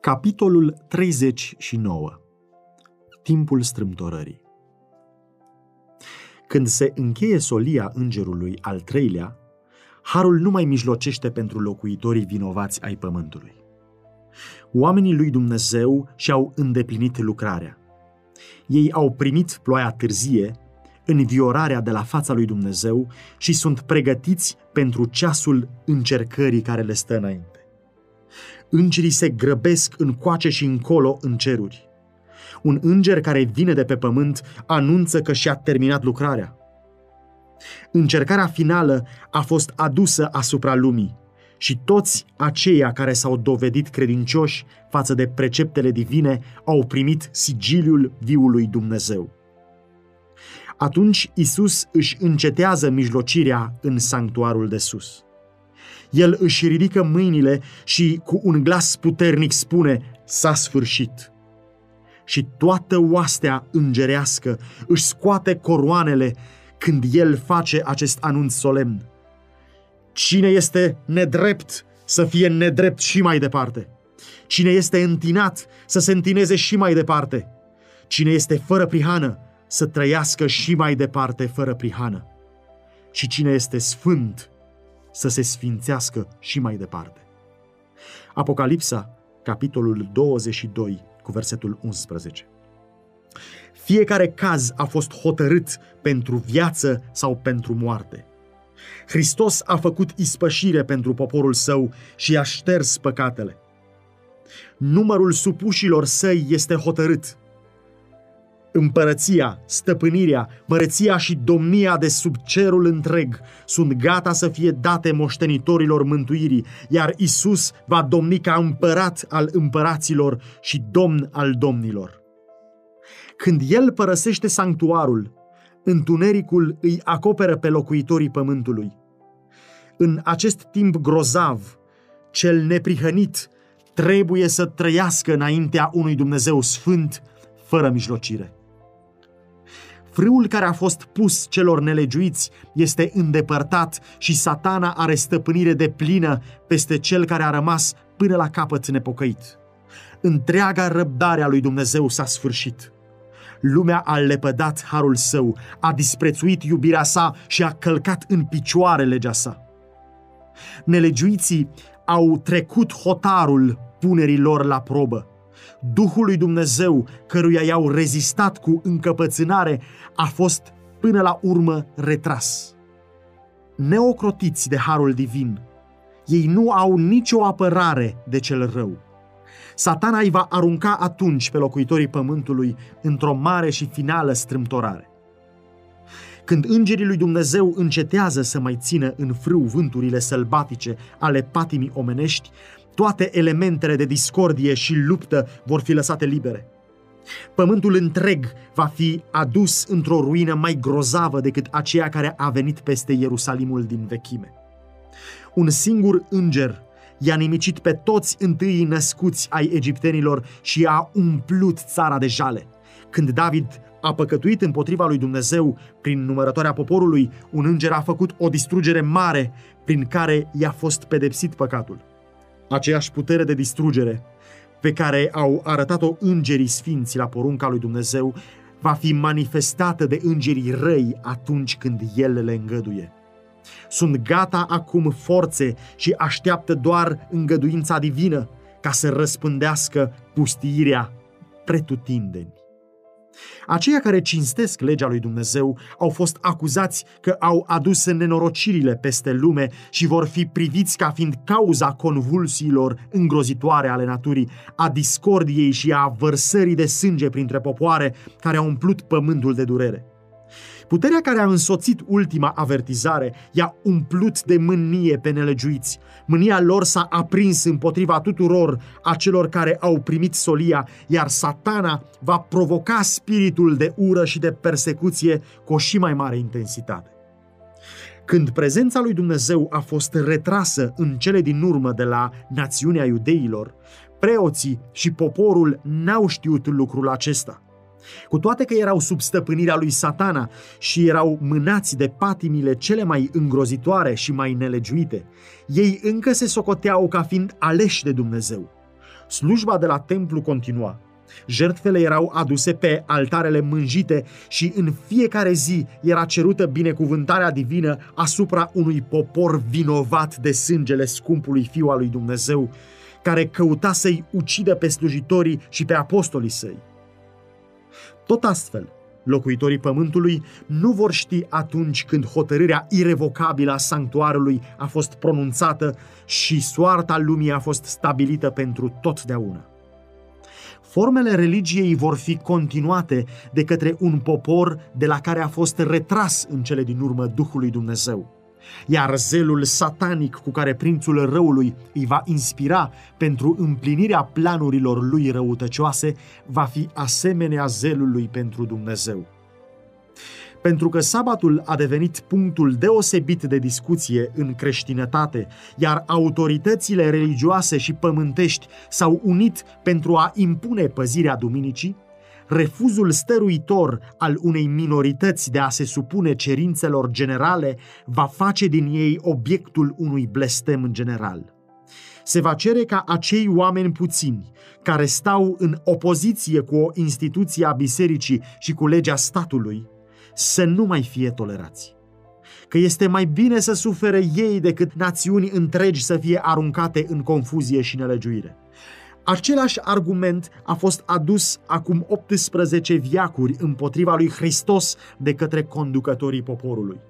Capitolul 39 Timpul strâmtorării Când se încheie solia îngerului al treilea, harul nu mai mijlocește pentru locuitorii vinovați ai pământului. Oamenii lui Dumnezeu și-au îndeplinit lucrarea. Ei au primit ploaia târzie, înviorarea de la fața lui Dumnezeu și sunt pregătiți pentru ceasul încercării care le stă înainte. Îngerii se grăbesc în coace și încolo în ceruri. Un înger care vine de pe pământ anunță că și-a terminat lucrarea. Încercarea finală a fost adusă asupra lumii și toți aceia care s-au dovedit credincioși față de preceptele divine au primit sigiliul viului Dumnezeu. Atunci Isus își încetează mijlocirea în sanctuarul de sus. El își ridică mâinile și cu un glas puternic spune, s-a sfârșit. Și toată oastea îngerească își scoate coroanele când el face acest anunț solemn. Cine este nedrept să fie nedrept și mai departe. Cine este întinat să se întineze și mai departe. Cine este fără prihană să trăiască și mai departe fără prihană. Și cine este sfânt să se sfințească și mai departe. Apocalipsa, capitolul 22, cu versetul 11. Fiecare caz a fost hotărât pentru viață sau pentru moarte. Hristos a făcut ispășire pentru poporul său și a șters păcatele. Numărul supușilor săi este hotărât Împărăția, stăpânirea, măreția și domnia de sub cerul întreg sunt gata să fie date moștenitorilor mântuirii, iar Isus va domni ca împărat al împăraților și domn al domnilor. Când El părăsește sanctuarul, întunericul îi acoperă pe locuitorii pământului. În acest timp grozav, cel neprihănit trebuie să trăiască înaintea unui Dumnezeu sfânt, fără mijlocire. Frâul care a fost pus celor nelegiuiți este îndepărtat și satana are stăpânire de plină peste cel care a rămas până la capăt nepocăit. Întreaga răbdare a lui Dumnezeu s-a sfârșit. Lumea a lepădat harul său, a disprețuit iubirea sa și a călcat în picioare legea sa. Nelegiuiții au trecut hotarul punerii lor la probă. Duhul lui Dumnezeu, căruia i-au rezistat cu încăpățânare, a fost până la urmă retras. Neocrotiți de harul divin, ei nu au nicio apărare de cel rău. Satana îi va arunca atunci pe locuitorii pământului într-o mare și finală strâmtorare. Când îngerii lui Dumnezeu încetează să mai țină în frâu vânturile sălbatice ale patimii omenești, toate elementele de discordie și luptă vor fi lăsate libere. Pământul întreg va fi adus într-o ruină mai grozavă decât aceea care a venit peste Ierusalimul din vechime. Un singur înger i-a nimicit pe toți întâii născuți ai egiptenilor și a umplut țara de jale. Când David a păcătuit împotriva lui Dumnezeu prin numărătoarea poporului, un înger a făcut o distrugere mare prin care i-a fost pedepsit păcatul aceeași putere de distrugere pe care au arătat-o îngerii sfinți la porunca lui Dumnezeu, va fi manifestată de îngerii răi atunci când El le îngăduie. Sunt gata acum forțe și așteaptă doar îngăduința divină ca să răspândească pustiirea pretutindeni. Aceia care cinstesc legea lui Dumnezeu au fost acuzați că au adus nenorocirile peste lume și vor fi priviți ca fiind cauza convulsiilor îngrozitoare ale naturii, a discordiei și a vărsării de sânge printre popoare care au umplut pământul de durere. Puterea care a însoțit ultima avertizare i-a umplut de mânie pe nelegiuiți. Mânia lor s-a aprins împotriva tuturor acelor care au primit solia, iar satana va provoca spiritul de ură și de persecuție cu o și mai mare intensitate. Când prezența lui Dumnezeu a fost retrasă în cele din urmă de la națiunea iudeilor, preoții și poporul n-au știut lucrul acesta – cu toate că erau sub stăpânirea lui satana și erau mânați de patimile cele mai îngrozitoare și mai nelegiuite, ei încă se socoteau ca fiind aleși de Dumnezeu. Slujba de la templu continua. Jertfele erau aduse pe altarele mânjite și în fiecare zi era cerută binecuvântarea divină asupra unui popor vinovat de sângele scumpului Fiu al lui Dumnezeu, care căuta să-i ucidă pe slujitorii și pe apostolii săi. Tot astfel, locuitorii pământului nu vor ști atunci când hotărârea irevocabilă a sanctuarului a fost pronunțată și soarta lumii a fost stabilită pentru totdeauna. Formele religiei vor fi continuate de către un popor de la care a fost retras în cele din urmă Duhul lui Dumnezeu. Iar zelul satanic cu care prințul răului îi va inspira pentru împlinirea planurilor lui răutăcioase va fi asemenea zelului pentru Dumnezeu. Pentru că sabatul a devenit punctul deosebit de discuție în creștinătate, iar autoritățile religioase și pământești s-au unit pentru a impune păzirea duminicii, refuzul stăruitor al unei minorități de a se supune cerințelor generale va face din ei obiectul unui blestem general. Se va cere ca acei oameni puțini, care stau în opoziție cu o instituție a bisericii și cu legea statului, să nu mai fie tolerați. Că este mai bine să sufere ei decât națiuni întregi să fie aruncate în confuzie și nelegiuire. Același argument a fost adus acum 18 viacuri împotriva lui Hristos de către conducătorii poporului.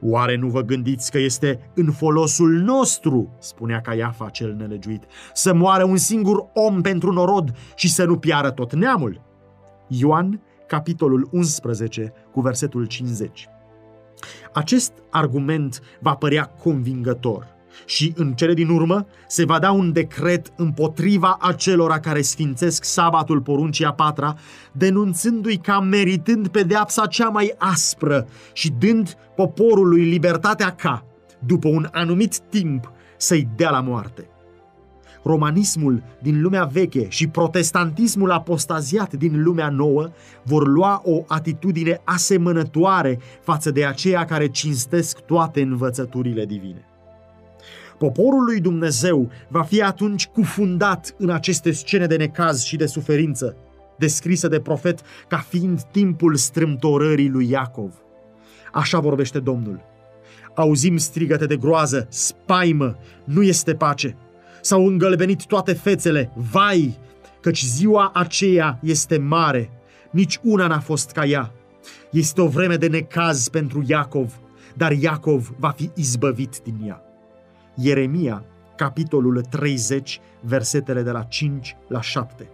Oare nu vă gândiți că este în folosul nostru, spunea Caiafa cel nelegiuit, să moară un singur om pentru norod și să nu piară tot neamul? Ioan capitolul 11, cu versetul 50. Acest argument va părea convingător și în cele din urmă se va da un decret împotriva acelora care sfințesc sabatul poruncii a patra, denunțându-i ca meritând pedeapsa cea mai aspră și dând poporului libertatea ca, după un anumit timp, să-i dea la moarte romanismul din lumea veche și protestantismul apostaziat din lumea nouă vor lua o atitudine asemănătoare față de aceia care cinstesc toate învățăturile divine. Poporul lui Dumnezeu va fi atunci cufundat în aceste scene de necaz și de suferință, descrisă de profet ca fiind timpul strâmtorării lui Iacov. Așa vorbește Domnul. Auzim strigăte de groază, spaimă, nu este pace. S-au îngălbenit toate fețele, vai, căci ziua aceea este mare, nici una n-a fost ca ea. Este o vreme de necaz pentru Iacov, dar Iacov va fi izbăvit din ea. Ieremia, capitolul 30, versetele de la 5 la 7.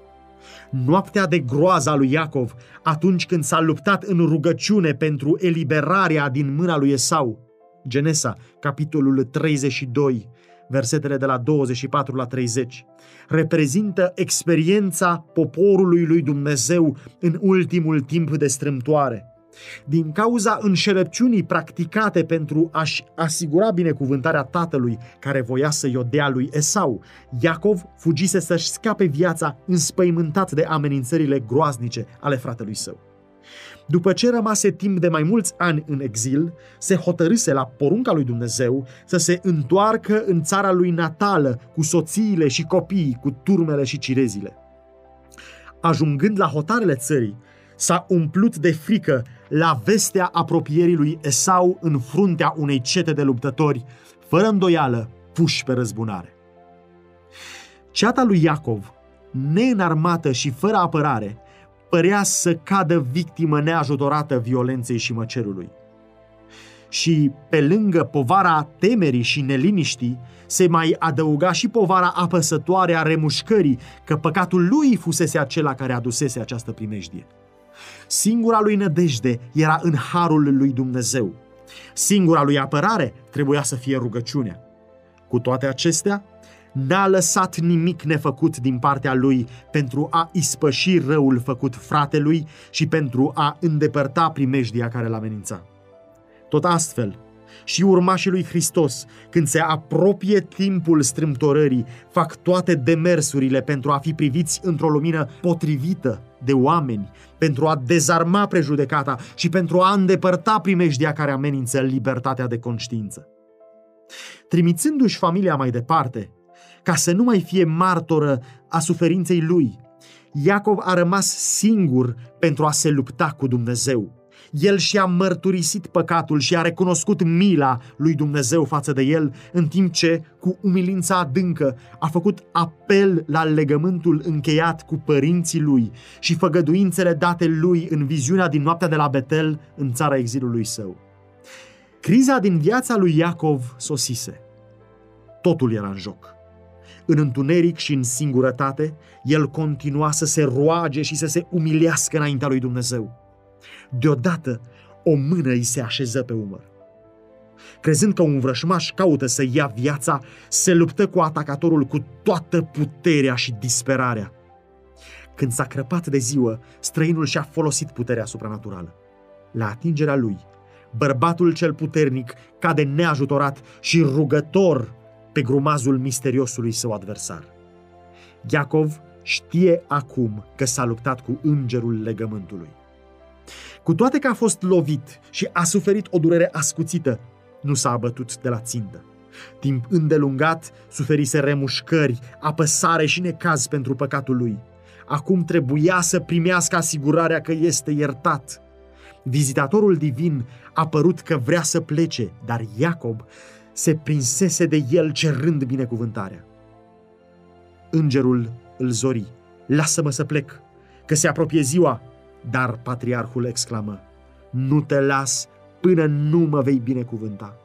Noaptea de groaza lui Iacov, atunci când s-a luptat în rugăciune pentru eliberarea din mâna lui Esau. Genesa, capitolul 32, versetele de la 24 la 30, reprezintă experiența poporului lui Dumnezeu în ultimul timp de strâmtoare. Din cauza înșelăciunii practicate pentru a-și asigura binecuvântarea tatălui care voia să-i o dea lui Esau, Iacov fugise să-și scape viața înspăimântat de amenințările groaznice ale fratelui său. După ce rămase timp de mai mulți ani în exil, se hotărâse la porunca lui Dumnezeu să se întoarcă în țara lui natală cu soțiile și copiii, cu turmele și cirezile. Ajungând la hotarele țării, s-a umplut de frică la vestea apropierii lui Esau în fruntea unei cete de luptători, fără îndoială puși pe răzbunare. Ceata lui Iacov, neînarmată și fără apărare, părea să cadă victimă neajutorată violenței și măcerului. Și pe lângă povara temerii și neliniștii, se mai adăuga și povara apăsătoare a remușcării că păcatul lui fusese acela care adusese această primejdie. Singura lui nădejde era în harul lui Dumnezeu. Singura lui apărare trebuia să fie rugăciunea. Cu toate acestea, n-a lăsat nimic nefăcut din partea lui pentru a ispăși răul făcut fratelui și pentru a îndepărta primejdia care l amenința. Tot astfel, și urmașii lui Hristos, când se apropie timpul strâmtorării, fac toate demersurile pentru a fi priviți într-o lumină potrivită de oameni, pentru a dezarma prejudecata și pentru a îndepărta primejdia care amenință libertatea de conștiință. Trimițându-și familia mai departe, ca să nu mai fie martoră a suferinței lui. Iacov a rămas singur pentru a se lupta cu Dumnezeu. El și-a mărturisit păcatul și a recunoscut mila lui Dumnezeu față de el, în timp ce, cu umilința adâncă, a făcut apel la legământul încheiat cu părinții lui și făgăduințele date lui în viziunea din noaptea de la Betel în țara exilului său. Criza din viața lui Iacov sosise. Totul era în joc. În întuneric și în singurătate, el continua să se roage și să se umilească înaintea lui Dumnezeu. Deodată, o mână îi se așeză pe umăr. Crezând că un vrășmaș caută să ia viața, se luptă cu atacatorul cu toată puterea și disperarea. Când s-a crăpat de ziua, străinul și-a folosit puterea supranaturală. La atingerea lui, bărbatul cel puternic cade neajutorat și rugător pe grumazul misteriosului său adversar. Iacov știe acum că s-a luptat cu îngerul legământului. Cu toate că a fost lovit și a suferit o durere ascuțită, nu s-a abătut de la țintă. Timp îndelungat suferise remușcări, apăsare și necaz pentru păcatul lui. Acum trebuia să primească asigurarea că este iertat. Vizitatorul divin a părut că vrea să plece, dar Iacob se prinsese de el cerând binecuvântarea. Îngerul îl zori. Lasă-mă să plec, că se apropie ziua dar patriarhul exclamă, nu te las până nu mă vei binecuvânta.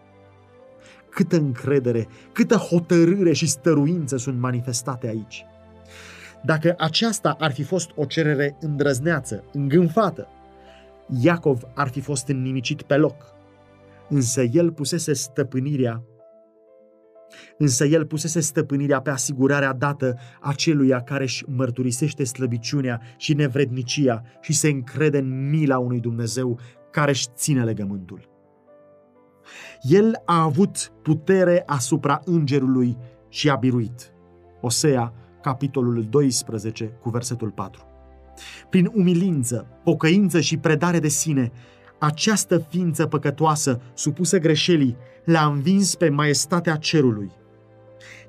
Câtă încredere, câtă hotărâre și stăruință sunt manifestate aici. Dacă aceasta ar fi fost o cerere îndrăzneață, îngânfată, Iacov ar fi fost înnimicit pe loc. Însă el pusese stăpânirea Însă el pusese stăpânirea pe asigurarea dată aceluia care își mărturisește slăbiciunea și nevrednicia și se încrede în mila unui Dumnezeu care își ține legământul. El a avut putere asupra îngerului și a biruit. Osea, capitolul 12, cu versetul 4. Prin umilință, pocăință și predare de sine, această ființă păcătoasă, supusă greșelii, l-a învins pe maestatea cerului.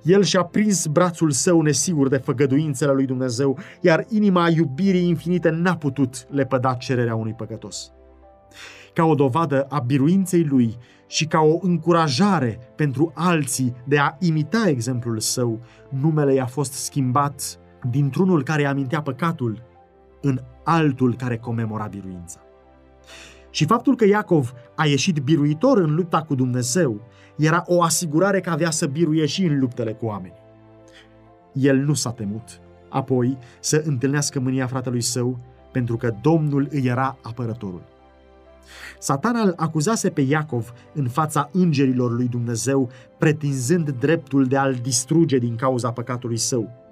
El și-a prins brațul său nesigur de făgăduințele lui Dumnezeu, iar inima iubirii infinite n-a putut lepăda cererea unui păcătos. Ca o dovadă a biruinței lui și ca o încurajare pentru alții de a imita exemplul său, numele i-a fost schimbat dintr-unul care amintea păcatul în altul care comemora biruința. Și faptul că Iacov a ieșit biruitor în lupta cu Dumnezeu era o asigurare că avea să biruie și în luptele cu oameni. El nu s-a temut, apoi să întâlnească mânia fratelui său, pentru că Domnul îi era apărătorul. Satana îl acuzase pe Iacov în fața îngerilor lui Dumnezeu, pretinzând dreptul de a-l distruge din cauza păcatului său.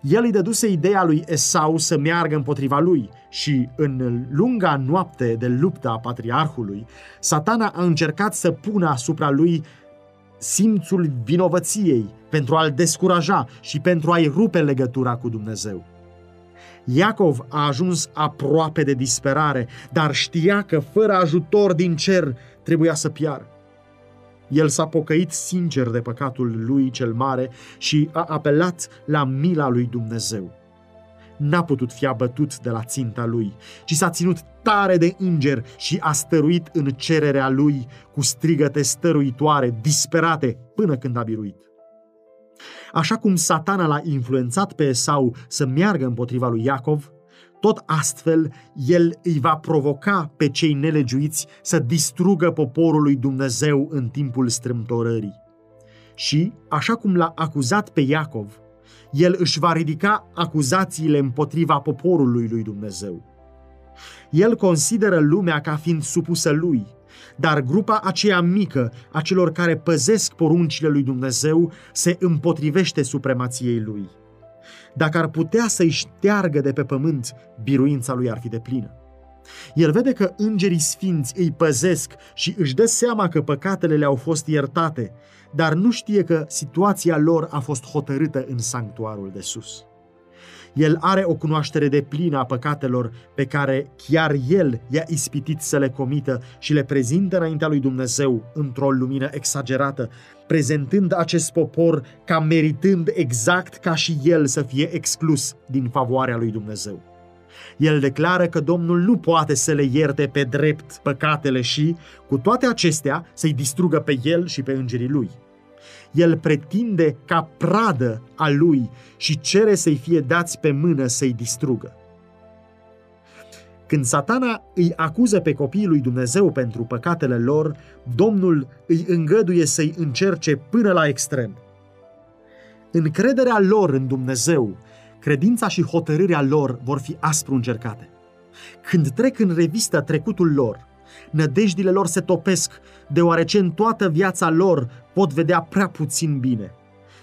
El îi dăduse ideea lui Esau să meargă împotriva lui și în lunga noapte de luptă a patriarhului, satana a încercat să pună asupra lui simțul vinovăției pentru a-l descuraja și pentru a-i rupe legătura cu Dumnezeu. Iacov a ajuns aproape de disperare, dar știa că fără ajutor din cer trebuia să piară. El s-a pocăit sincer de păcatul lui cel mare și a apelat la mila lui Dumnezeu. N-a putut fi abătut de la ținta lui, ci s-a ținut tare de înger și a stăruit în cererea lui cu strigăte stăruitoare, disperate, până când a biruit. Așa cum satana l-a influențat pe Esau să meargă împotriva lui Iacov, tot astfel, el îi va provoca pe cei nelegiuiți să distrugă poporul lui Dumnezeu în timpul strâmtorării. Și, așa cum l-a acuzat pe Iacov, el își va ridica acuzațiile împotriva poporului lui Dumnezeu. El consideră lumea ca fiind supusă lui, dar grupa aceea mică a celor care păzesc poruncile lui Dumnezeu se împotrivește supremației lui. Dacă ar putea să-i șteargă de pe pământ, biruința lui ar fi de plină. El vede că îngerii sfinți îi păzesc și își dă seama că păcatele le-au fost iertate, dar nu știe că situația lor a fost hotărâtă în sanctuarul de sus. El are o cunoaștere de plină a păcatelor pe care chiar el i-a ispitit să le comită și le prezintă înaintea lui Dumnezeu într-o lumină exagerată, prezentând acest popor ca meritând exact ca și el să fie exclus din favoarea lui Dumnezeu. El declară că Domnul nu poate să le ierte pe drept păcatele și, cu toate acestea, să-i distrugă pe el și pe îngerii lui. El pretinde ca pradă a lui și cere să-i fie dați pe mână să-i distrugă. Când satana îi acuză pe copiii lui Dumnezeu pentru păcatele lor, Domnul îi îngăduie să-i încerce până la extrem. Încrederea lor în Dumnezeu, credința și hotărârea lor vor fi aspru încercate. Când trec în revistă trecutul lor, nădejdile lor se topesc, deoarece în toată viața lor pot vedea prea puțin bine.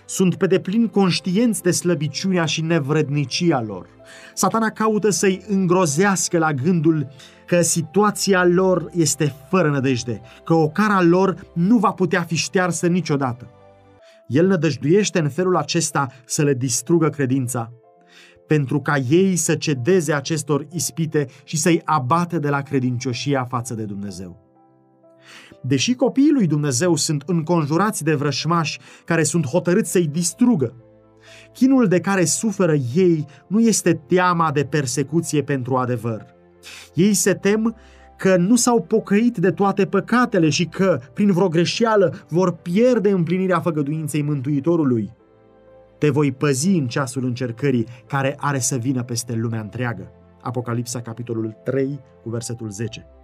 Sunt pe deplin conștienți de slăbiciunea și nevrednicia lor. Satana caută să-i îngrozească la gândul că situația lor este fără nădejde, că o cara lor nu va putea fi ștearsă niciodată. El nădăjduiește în felul acesta să le distrugă credința, pentru ca ei să cedeze acestor ispite și să-i abate de la credincioșia față de Dumnezeu. Deși copiii lui Dumnezeu sunt înconjurați de vrășmași care sunt hotărâți să-i distrugă, chinul de care suferă ei nu este teama de persecuție pentru adevăr. Ei se tem că nu s-au pocăit de toate păcatele și că, prin vreo greșeală, vor pierde împlinirea făgăduinței Mântuitorului. Te voi păzi în ceasul încercării care are să vină peste lumea întreagă. Apocalipsa, capitolul 3, cu versetul 10.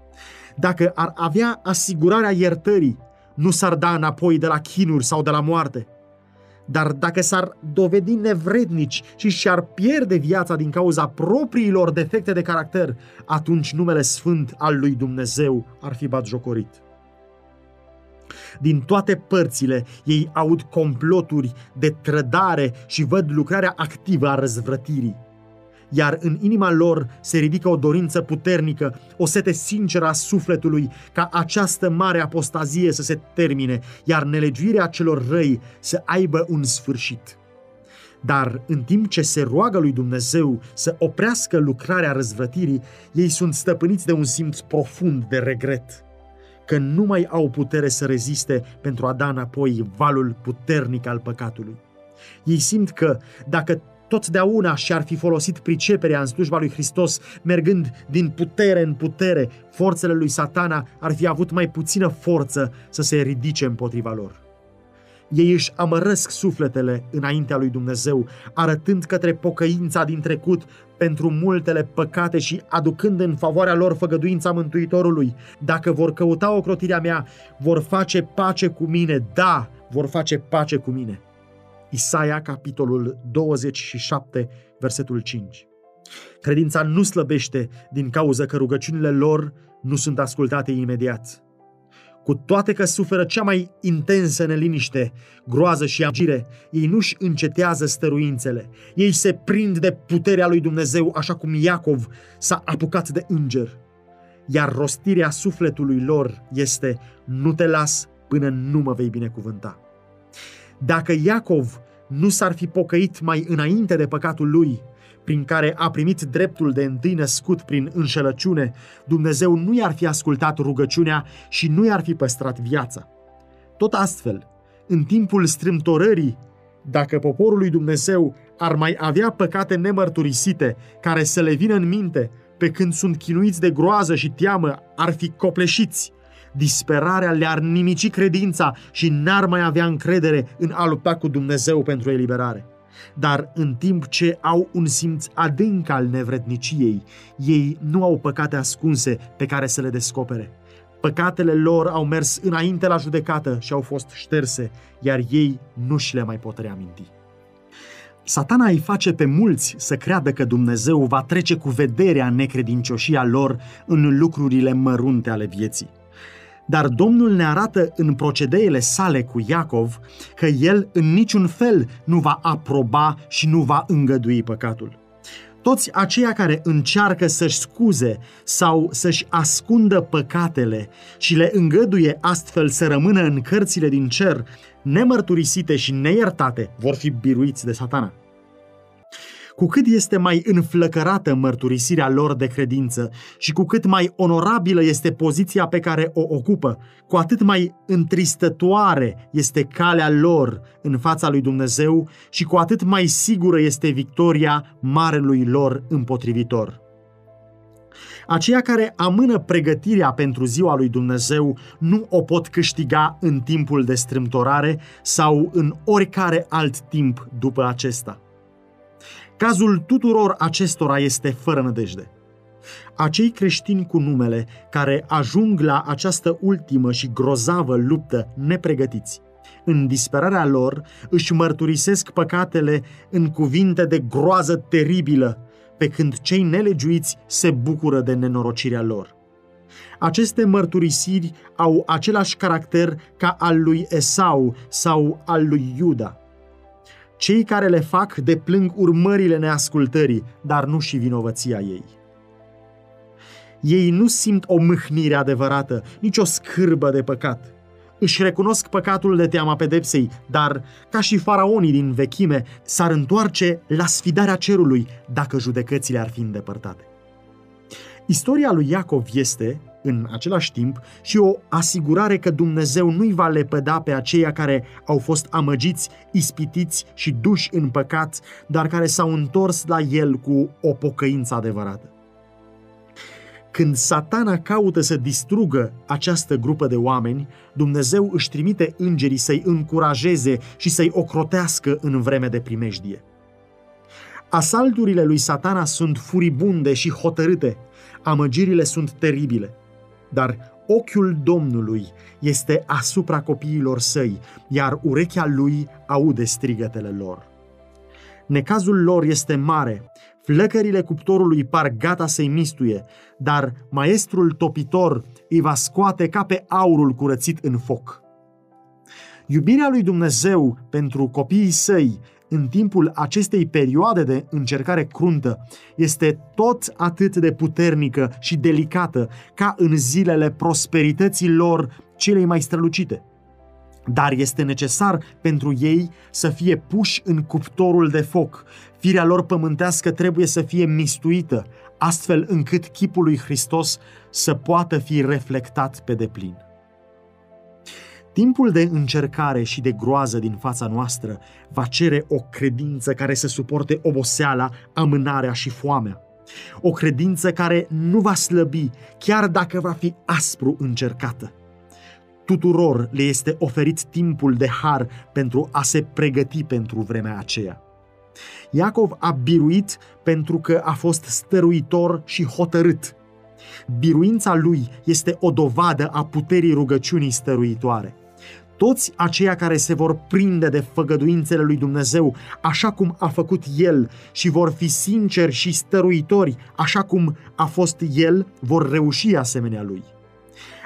Dacă ar avea asigurarea iertării, nu s-ar da înapoi de la chinuri sau de la moarte. Dar dacă s-ar dovedi nevrednici și și-ar pierde viața din cauza propriilor defecte de caracter, atunci numele sfânt al lui Dumnezeu ar fi batjocorit. Din toate părțile ei aud comploturi de trădare și văd lucrarea activă a răzvrătirii iar în inima lor se ridică o dorință puternică, o sete sinceră a sufletului ca această mare apostazie să se termine, iar nelegiuirea celor răi să aibă un sfârșit. Dar în timp ce se roagă lui Dumnezeu să oprească lucrarea răzvrătirii, ei sunt stăpâniți de un simț profund de regret, că nu mai au putere să reziste pentru a da înapoi valul puternic al păcatului. Ei simt că, dacă totdeauna și-ar fi folosit priceperea în slujba lui Hristos, mergând din putere în putere, forțele lui satana ar fi avut mai puțină forță să se ridice împotriva lor. Ei își amărăsc sufletele înaintea lui Dumnezeu, arătând către pocăința din trecut pentru multele păcate și aducând în favoarea lor făgăduința Mântuitorului. Dacă vor căuta ocrotirea mea, vor face pace cu mine, da, vor face pace cu mine. Isaia, capitolul 27, versetul 5. Credința nu slăbește din cauza că rugăciunile lor nu sunt ascultate imediat. Cu toate că suferă cea mai intensă neliniște, groază și agire, ei nu-și încetează stăruințele. Ei se prind de puterea lui Dumnezeu, așa cum Iacov s-a apucat de înger. Iar rostirea sufletului lor este, nu te las până nu mă vei binecuvânta. Dacă Iacov nu s-ar fi pocăit mai înainte de păcatul lui, prin care a primit dreptul de întâi născut prin înșelăciune, Dumnezeu nu i-ar fi ascultat rugăciunea și nu i-ar fi păstrat viața. Tot astfel, în timpul strâmtorării, dacă poporul lui Dumnezeu ar mai avea păcate nemărturisite care să le vină în minte, pe când sunt chinuiți de groază și teamă, ar fi copleșiți, disperarea le-ar nimici credința și n-ar mai avea încredere în a lupta cu Dumnezeu pentru eliberare. Dar în timp ce au un simț adânc al nevredniciei, ei nu au păcate ascunse pe care să le descopere. Păcatele lor au mers înainte la judecată și au fost șterse, iar ei nu și le mai pot reaminti. Satana îi face pe mulți să creadă că Dumnezeu va trece cu vederea necredincioșia lor în lucrurile mărunte ale vieții. Dar Domnul ne arată în procedeele sale cu Iacov că el în niciun fel nu va aproba și nu va îngădui păcatul. Toți aceia care încearcă să-și scuze sau să-și ascundă păcatele și le îngăduie astfel să rămână în cărțile din cer, nemărturisite și neiertate, vor fi biruiți de satana. Cu cât este mai înflăcărată mărturisirea lor de credință și cu cât mai onorabilă este poziția pe care o ocupă, cu atât mai întristătoare este calea lor în fața lui Dumnezeu și cu atât mai sigură este victoria marelui lor împotrivitor. Aceia care amână pregătirea pentru ziua lui Dumnezeu nu o pot câștiga în timpul de strâmtorare sau în oricare alt timp după acesta. Cazul tuturor acestora este fără nădejde. Acei creștini cu numele care ajung la această ultimă și grozavă luptă nepregătiți, în disperarea lor, își mărturisesc păcatele în cuvinte de groază teribilă, pe când cei nelegiuiți se bucură de nenorocirea lor. Aceste mărturisiri au același caracter ca al lui Esau sau al lui Iuda. Cei care le fac deplâng urmările neascultării, dar nu și vinovăția ei. Ei nu simt o mâhnire adevărată, nici o scârbă de păcat. Își recunosc păcatul de teama pedepsei, dar, ca și faraonii din vechime, s-ar întoarce la sfidarea cerului dacă judecățile ar fi îndepărtate. Istoria lui Iacov este, în același timp, și o asigurare că Dumnezeu nu-i va lepăda pe aceia care au fost amăgiți, ispitiți și duși în păcat, dar care s-au întors la El cu o pocăință adevărată. Când satana caută să distrugă această grupă de oameni, Dumnezeu își trimite îngerii să-i încurajeze și să-i ocrotească în vreme de primejdie. Asalturile lui satana sunt furibunde și hotărâte, amăgirile sunt teribile, dar ochiul Domnului este asupra copiilor săi, iar urechea lui aude strigătele lor. Necazul lor este mare, flăcările cuptorului par gata să-i mistuie, dar maestrul topitor îi va scoate ca pe aurul curățit în foc. Iubirea lui Dumnezeu pentru copiii săi în timpul acestei perioade de încercare cruntă este tot atât de puternică și delicată ca în zilele prosperității lor celei mai strălucite dar este necesar pentru ei să fie puși în cuptorul de foc. Firea lor pământească trebuie să fie mistuită, astfel încât chipul lui Hristos să poată fi reflectat pe deplin. Timpul de încercare și de groază din fața noastră va cere o credință care să suporte oboseala, amânarea și foamea. O credință care nu va slăbi, chiar dacă va fi aspru încercată tuturor le este oferit timpul de har pentru a se pregăti pentru vremea aceea. Iacov a biruit pentru că a fost stăruitor și hotărât. Biruința lui este o dovadă a puterii rugăciunii stăruitoare. Toți aceia care se vor prinde de făgăduințele lui Dumnezeu, așa cum a făcut El, și vor fi sinceri și stăruitori, așa cum a fost El, vor reuși asemenea lui.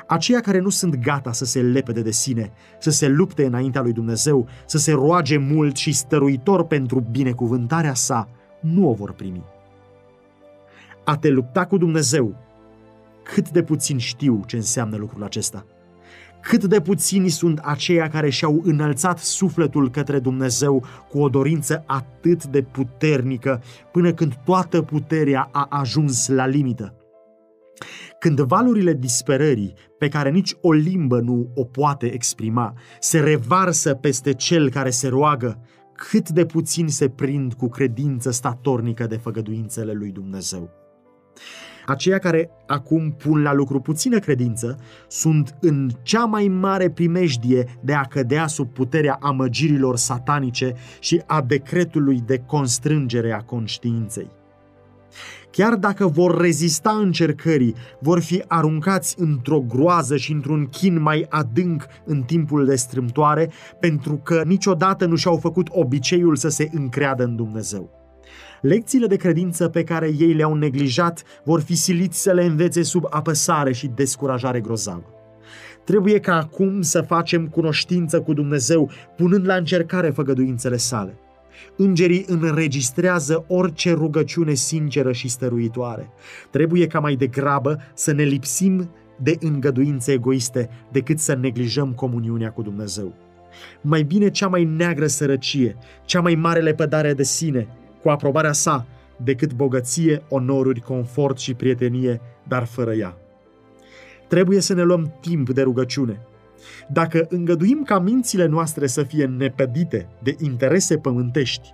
Aceia care nu sunt gata să se lepede de sine, să se lupte înaintea lui Dumnezeu, să se roage mult și stăruitor pentru binecuvântarea sa, nu o vor primi. A te lupta cu Dumnezeu, cât de puțin știu ce înseamnă lucrul acesta. Cât de puțini sunt aceia care și-au înălțat sufletul către Dumnezeu cu o dorință atât de puternică, până când toată puterea a ajuns la limită. Când valurile disperării, pe care nici o limbă nu o poate exprima, se revarsă peste cel care se roagă, cât de puțin se prind cu credință statornică de făgăduințele lui Dumnezeu. Aceia care acum pun la lucru puțină credință sunt în cea mai mare primejdie de a cădea sub puterea amăgirilor satanice și a decretului de constrângere a conștiinței. Chiar dacă vor rezista încercării, vor fi aruncați într-o groază și într-un chin mai adânc în timpul de strâmtoare, pentru că niciodată nu și-au făcut obiceiul să se încreadă în Dumnezeu. Lecțiile de credință pe care ei le-au neglijat vor fi siliți să le învețe sub apăsare și descurajare grozavă. Trebuie ca acum să facem cunoștință cu Dumnezeu, punând la încercare făgăduințele sale. Îngerii înregistrează orice rugăciune sinceră și stăruitoare. Trebuie ca mai degrabă să ne lipsim de îngăduințe egoiste decât să neglijăm comuniunea cu Dumnezeu. Mai bine cea mai neagră sărăcie, cea mai mare lepădare de sine, cu aprobarea sa decât bogăție, onoruri, confort și prietenie, dar fără ea. Trebuie să ne luăm timp de rugăciune. Dacă îngăduim ca mințile noastre să fie nepădite de interese pământești,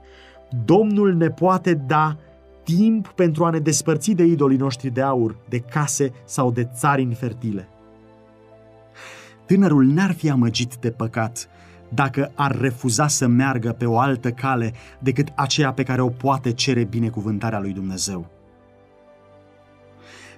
Domnul ne poate da timp pentru a ne despărți de idolii noștri de aur, de case sau de țari infertile. Tânărul n-ar fi amăgit de păcat dacă ar refuza să meargă pe o altă cale decât aceea pe care o poate cere binecuvântarea lui Dumnezeu.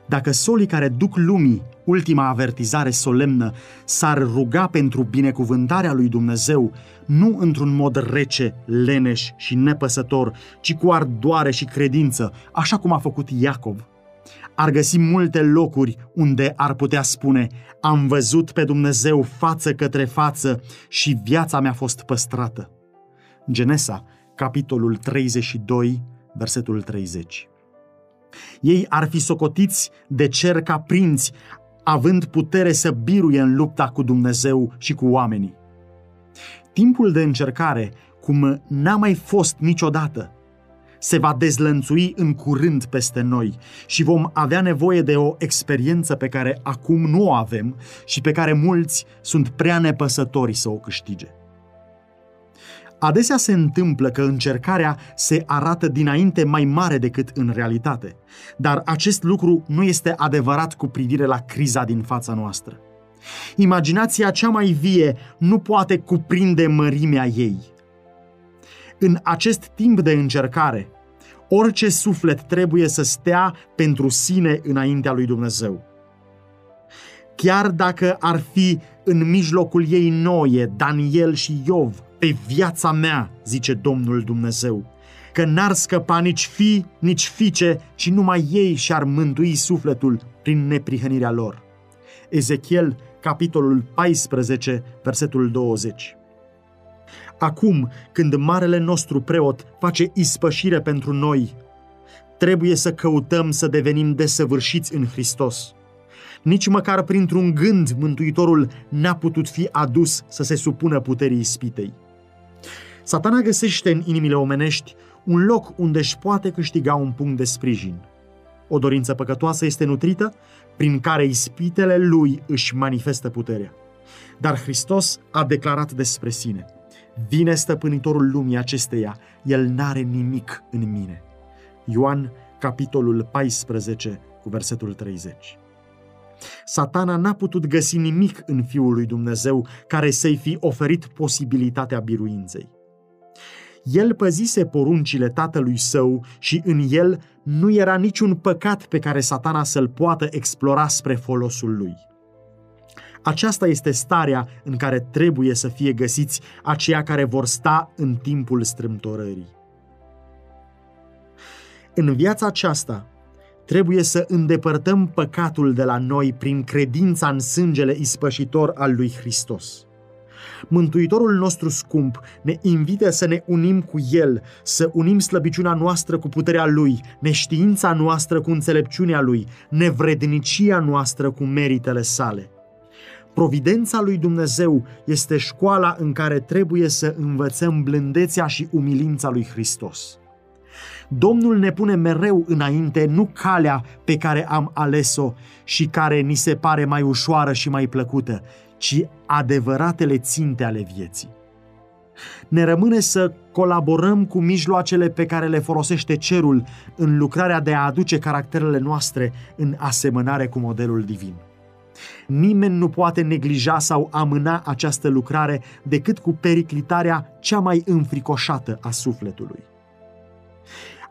Dacă solii care duc lumii ultima avertizare solemnă s-ar ruga pentru binecuvântarea lui Dumnezeu, nu într-un mod rece, leneș și nepăsător, ci cu ardoare și credință, așa cum a făcut Iacov, ar găsi multe locuri unde ar putea spune am văzut pe Dumnezeu față către față și viața mea a fost păstrată. Genesa, capitolul 32, versetul 30. Ei ar fi socotiți de cer ca prinți, având putere să biruie în lupta cu Dumnezeu și cu oamenii. Timpul de încercare, cum n-a mai fost niciodată, se va dezlănțui în curând peste noi și vom avea nevoie de o experiență pe care acum nu o avem și pe care mulți sunt prea nepăsători să o câștige. Adesea se întâmplă că încercarea se arată dinainte mai mare decât în realitate, dar acest lucru nu este adevărat cu privire la criza din fața noastră. Imaginația cea mai vie nu poate cuprinde mărimea ei. În acest timp de încercare, orice suflet trebuie să stea pentru sine înaintea lui Dumnezeu. Chiar dacă ar fi în mijlocul ei Noie, Daniel și Iov, pe viața mea, zice Domnul Dumnezeu, că n-ar scăpa nici fi, nici fice, ci numai ei și-ar mântui sufletul prin neprihănirea lor. Ezechiel, capitolul 14, versetul 20. Acum, când marele nostru preot face ispășire pentru noi, trebuie să căutăm să devenim desăvârșiți în Hristos. Nici măcar printr-un gând Mântuitorul n-a putut fi adus să se supună puterii ispitei. Satana găsește în inimile omenești un loc unde își poate câștiga un punct de sprijin. O dorință păcătoasă este nutrită, prin care ispitele lui își manifestă puterea. Dar Hristos a declarat despre sine, Vine stăpânitorul lumii acesteia, el n-are nimic în mine. Ioan, capitolul 14, cu versetul 30. Satana n-a putut găsi nimic în Fiul lui Dumnezeu care să-i fi oferit posibilitatea biruinței. El păzise poruncile tatălui său și în el nu era niciun păcat pe care satana să-l poată explora spre folosul lui. Aceasta este starea în care trebuie să fie găsiți aceia care vor sta în timpul strâmtorării. În viața aceasta, trebuie să îndepărtăm păcatul de la noi prin credința în sângele ispășitor al lui Hristos. Mântuitorul nostru scump ne invită să ne unim cu El, să unim slăbiciunea noastră cu puterea Lui, neștiința noastră cu înțelepciunea Lui, nevrednicia noastră cu meritele sale. Providența lui Dumnezeu este școala în care trebuie să învățăm blândețea și umilința lui Hristos. Domnul ne pune mereu înainte nu calea pe care am ales-o și care ni se pare mai ușoară și mai plăcută, ci adevăratele ținte ale vieții. Ne rămâne să colaborăm cu mijloacele pe care le folosește cerul în lucrarea de a aduce caracterele noastre în asemănare cu modelul divin. Nimeni nu poate neglija sau amâna această lucrare decât cu periclitarea cea mai înfricoșată a sufletului.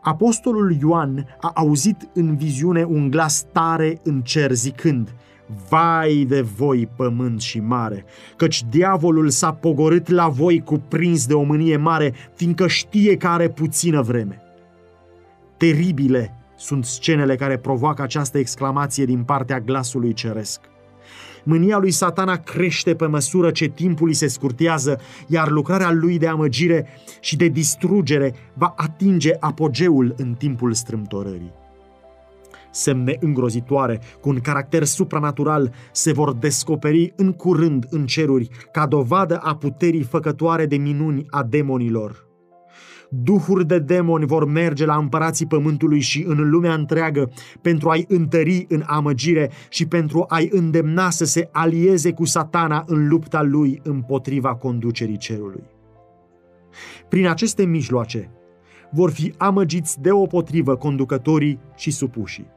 Apostolul Ioan a auzit în viziune un glas tare în cer zicând, Vai de voi, pământ și mare, căci diavolul s-a pogorât la voi cuprins de o mânie mare, fiindcă știe că are puțină vreme. Teribile sunt scenele care provoacă această exclamație din partea glasului ceresc. Mânia lui satana crește pe măsură ce timpul îi se scurtează, iar lucrarea lui de amăgire și de distrugere va atinge apogeul în timpul strâmtorării. Semne îngrozitoare, cu un caracter supranatural, se vor descoperi în curând în ceruri, ca dovadă a puterii făcătoare de minuni a demonilor. Duhuri de demoni vor merge la împărații pământului și în lumea întreagă pentru a-i întări în amăgire și pentru a-i îndemna să se alieze cu satana în lupta lui împotriva conducerii cerului. Prin aceste mijloace vor fi amăgiți deopotrivă conducătorii și supușii.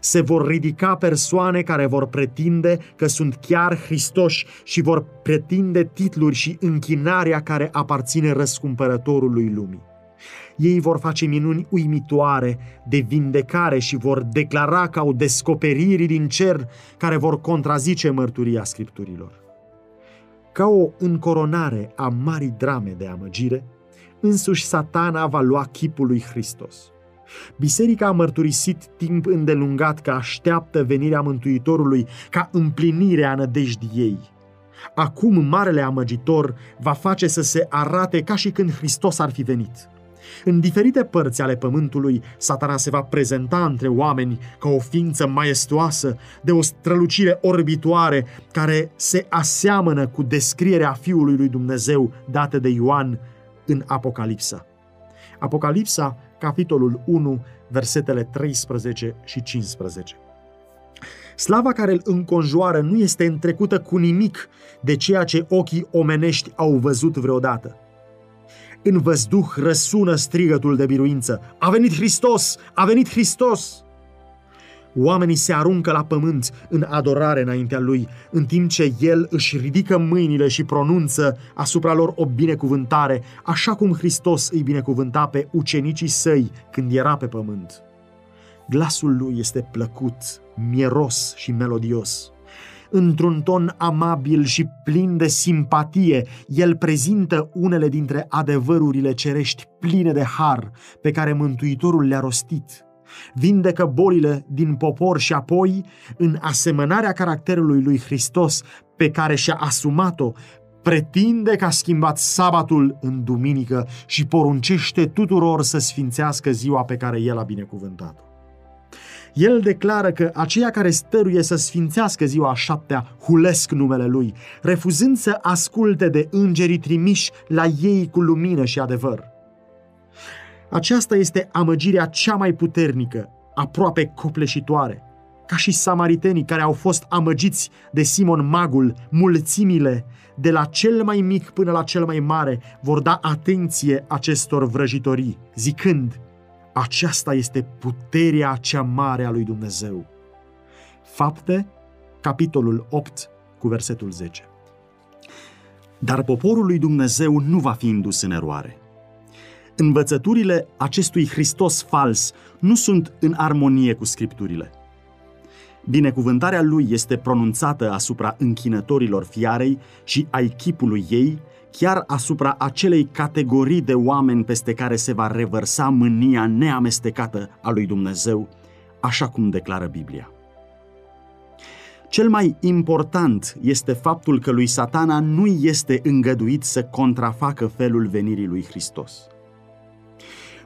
Se vor ridica persoane care vor pretinde că sunt chiar Hristoși și vor pretinde titluri și închinarea care aparține răscumpărătorului lumii. Ei vor face minuni uimitoare de vindecare și vor declara ca o descoperiri din cer care vor contrazice mărturia scripturilor. Ca o încoronare a marii drame de amăgire, însuși satana va lua chipul lui Hristos. Biserica a mărturisit timp îndelungat că așteaptă venirea Mântuitorului ca împlinire a nădejdii ei. Acum marele amăgitor va face să se arate ca și când Hristos ar fi venit. În diferite părți ale pământului, satana se va prezenta între oameni ca o ființă maestoasă, de o strălucire orbitoare, care se aseamănă cu descrierea Fiului lui Dumnezeu dată de Ioan în Apocalipsa. Apocalipsa, capitolul 1, versetele 13 și 15. Slava care îl înconjoară nu este întrecută cu nimic de ceea ce ochii omenești au văzut vreodată. În văzduh răsună strigătul de biruință. A venit Hristos! A venit Hristos! Oamenii se aruncă la pământ în adorare înaintea lui, în timp ce el își ridică mâinile și pronunță asupra lor o binecuvântare, așa cum Hristos îi binecuvânta pe ucenicii săi când era pe pământ. Glasul lui este plăcut, mieros și melodios. Într-un ton amabil și plin de simpatie, el prezintă unele dintre adevărurile cerești pline de har pe care Mântuitorul le-a rostit – vindecă bolile din popor și apoi, în asemănarea caracterului lui Hristos pe care și-a asumat-o, pretinde că a schimbat sabatul în duminică și poruncește tuturor să sfințească ziua pe care el a binecuvântat-o. El declară că aceia care stăruie să sfințească ziua a șaptea hulesc numele lui, refuzând să asculte de îngerii trimiși la ei cu lumină și adevăr. Aceasta este amăgirea cea mai puternică, aproape copleșitoare. Ca și samaritenii care au fost amăgiți de Simon Magul, mulțimile, de la cel mai mic până la cel mai mare, vor da atenție acestor vrăjitorii, zicând, aceasta este puterea cea mare a lui Dumnezeu. Fapte, capitolul 8, cu versetul 10. Dar poporul lui Dumnezeu nu va fi indus în eroare – Învățăturile acestui Hristos fals nu sunt în armonie cu scripturile. Binecuvântarea lui este pronunțată asupra închinătorilor fiarei și ai chipului ei, chiar asupra acelei categorii de oameni peste care se va revărsa mânia neamestecată a lui Dumnezeu, așa cum declară Biblia. Cel mai important este faptul că lui satana nu este îngăduit să contrafacă felul venirii lui Hristos.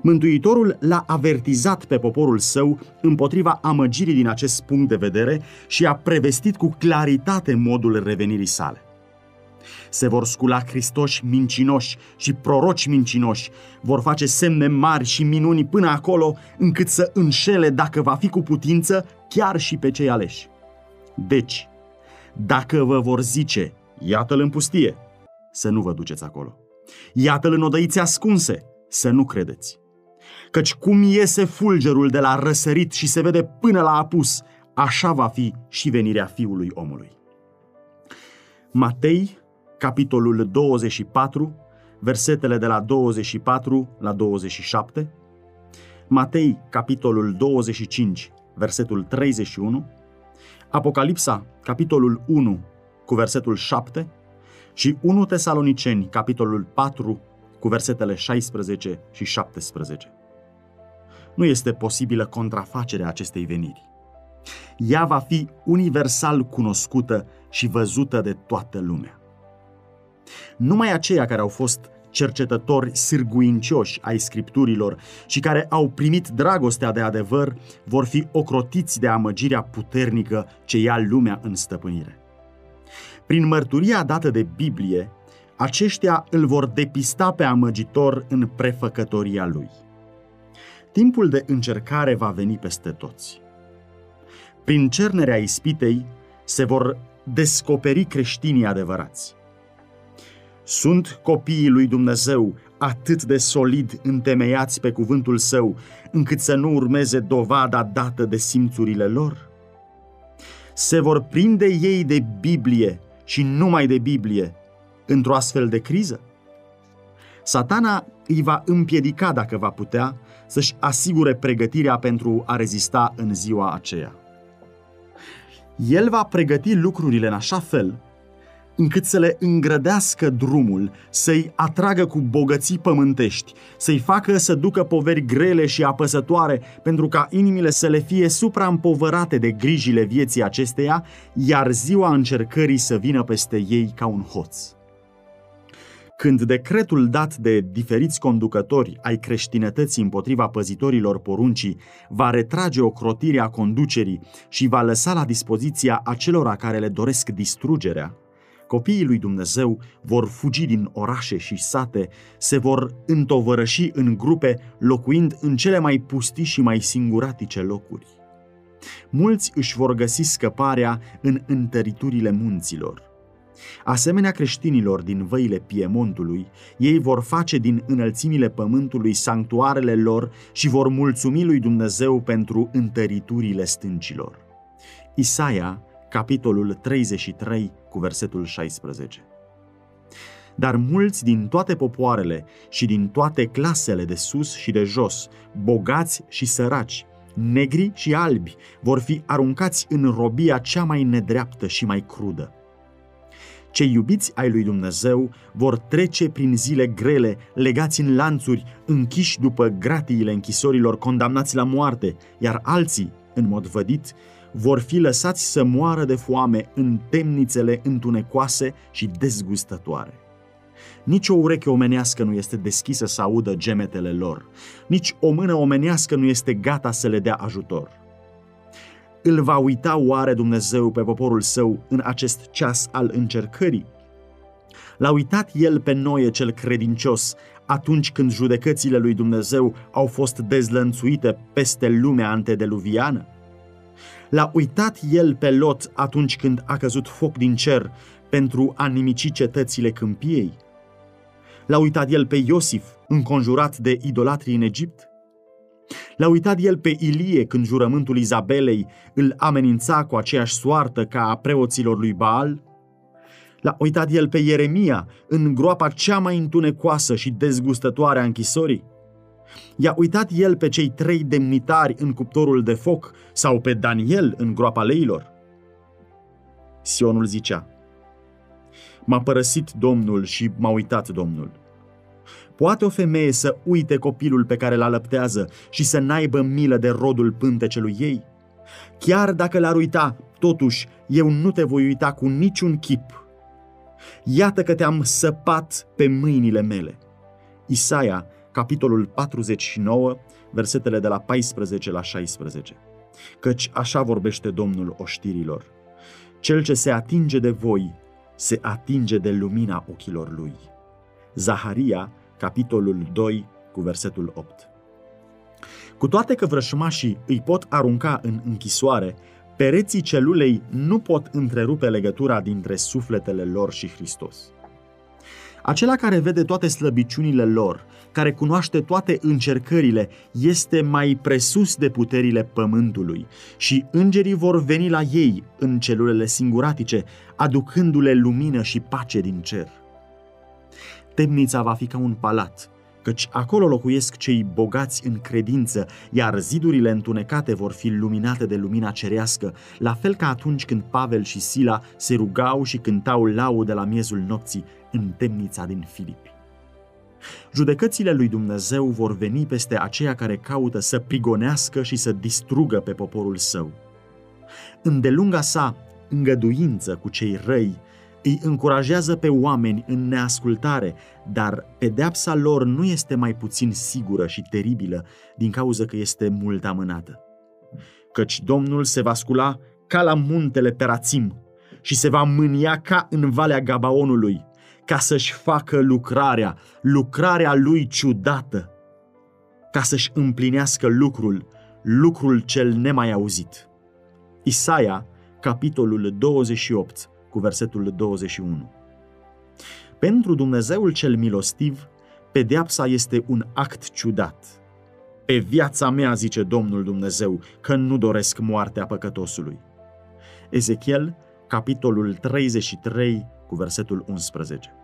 Mântuitorul l-a avertizat pe poporul său împotriva amăgirii din acest punct de vedere și a prevestit cu claritate modul revenirii sale. Se vor scula Hristoși mincinoși și proroci mincinoși, vor face semne mari și minuni până acolo încât să înșele, dacă va fi cu putință, chiar și pe cei aleși. Deci, dacă vă vor zice, iată-l în pustie, să nu vă duceți acolo. Iată-l în odăițe ascunse, să nu credeți căci cum iese fulgerul de la răsărit și se vede până la apus, așa va fi și venirea Fiului omului. Matei, capitolul 24, versetele de la 24 la 27, Matei, capitolul 25, versetul 31, Apocalipsa, capitolul 1, cu versetul 7 și 1 Tesaloniceni, capitolul 4, cu versetele 16 și 17 nu este posibilă contrafacerea acestei veniri. Ea va fi universal cunoscută și văzută de toată lumea. Numai aceia care au fost cercetători sârguincioși ai scripturilor și care au primit dragostea de adevăr vor fi ocrotiți de amăgirea puternică ce ia lumea în stăpânire. Prin mărturia dată de Biblie, aceștia îl vor depista pe amăgitor în prefăcătoria lui. Timpul de încercare va veni peste toți. Prin cernerea ispitei se vor descoperi creștinii adevărați. Sunt copiii lui Dumnezeu atât de solid întemeiați pe cuvântul său, încât să nu urmeze dovada dată de simțurile lor? Se vor prinde ei de Biblie și numai de Biblie într-o astfel de criză? Satana îi va împiedica, dacă va putea, să-și asigure pregătirea pentru a rezista în ziua aceea. El va pregăti lucrurile în așa fel încât să le îngrădească drumul, să-i atragă cu bogății pământești, să-i facă să ducă poveri grele și apăsătoare, pentru ca inimile să le fie supraîmpovărate de grijile vieții acesteia, iar ziua încercării să vină peste ei ca un hoț. Când decretul dat de diferiți conducători ai creștinătății împotriva păzitorilor poruncii va retrage ocrotirea conducerii și va lăsa la dispoziția acelora care le doresc distrugerea, copiii lui Dumnezeu vor fugi din orașe și sate, se vor întovărăși în grupe, locuind în cele mai pustii și mai singuratice locuri. Mulți își vor găsi scăparea în întăriturile munților. Asemenea creștinilor din văile Piemontului, ei vor face din înălțimile pământului sanctuarele lor și vor mulțumi lui Dumnezeu pentru întăriturile stâncilor. Isaia, capitolul 33, cu versetul 16. Dar mulți din toate popoarele și din toate clasele de sus și de jos, bogați și săraci, negri și albi, vor fi aruncați în robia cea mai nedreaptă și mai crudă. Cei iubiți ai lui Dumnezeu vor trece prin zile grele, legați în lanțuri, închiși după gratiile închisorilor, condamnați la moarte, iar alții, în mod vădit, vor fi lăsați să moară de foame în temnițele întunecoase și dezgustătoare. Nici o ureche omenească nu este deschisă să audă gemetele lor, nici o mână omenească nu este gata să le dea ajutor. Îl va uita oare Dumnezeu pe poporul său în acest ceas al încercării? L-a uitat el pe noi cel credincios atunci când judecățile lui Dumnezeu au fost dezlănțuite peste lumea antedeluviană? L-a uitat el pe Lot atunci când a căzut foc din cer pentru a nimici cetățile câmpiei? L-a uitat el pe Iosif, înconjurat de idolatrii în Egipt? L-a uitat el pe Ilie când jurământul Izabelei îl amenința cu aceeași soartă ca a preoților lui Baal? L-a uitat el pe Ieremia în groapa cea mai întunecoasă și dezgustătoare a închisorii? I-a uitat el pe cei trei demnitari în cuptorul de foc sau pe Daniel în groapa leilor? Sionul zicea, M-a părăsit Domnul și m-a uitat Domnul. Poate o femeie să uite copilul pe care l alăptează și să n-aibă milă de rodul pântecelui ei? Chiar dacă l-ar uita, totuși, eu nu te voi uita cu niciun chip. Iată că te-am săpat pe mâinile mele. Isaia capitolul 49, versetele de la 14 la 16. Căci așa vorbește Domnul oștirilor. Cel ce se atinge de voi, se atinge de lumina ochilor lui. Zaharia, capitolul 2, cu versetul 8. Cu toate că vrășmașii îi pot arunca în închisoare, pereții celulei nu pot întrerupe legătura dintre sufletele lor și Hristos. Acela care vede toate slăbiciunile lor, care cunoaște toate încercările, este mai presus de puterile pământului și îngerii vor veni la ei în celulele singuratice, aducându-le lumină și pace din cer. Temnița va fi ca un palat, căci acolo locuiesc cei bogați în credință, iar zidurile întunecate vor fi luminate de lumina cerească, la fel ca atunci când Pavel și Sila se rugau și cântau laude la miezul nopții în temnița din Filipi. Judecățile lui Dumnezeu vor veni peste aceia care caută să prigonească și să distrugă pe poporul său. Îndelunga sa îngăduință cu cei răi îi încurajează pe oameni în neascultare, dar pedeapsa lor nu este mai puțin sigură și teribilă din cauza că este mult amânată. Căci Domnul se va scula ca la muntele Perațim și se va mânia ca în valea Gabaonului, ca să-și facă lucrarea, lucrarea lui ciudată, ca să-și împlinească lucrul, lucrul cel nemai auzit. Isaia, capitolul 28, cu versetul 21. Pentru Dumnezeul cel milostiv, pedeapsa este un act ciudat. Pe viața mea, zice Domnul Dumnezeu, că nu doresc moartea păcătosului. Ezechiel, capitolul 33, cu versetul 11.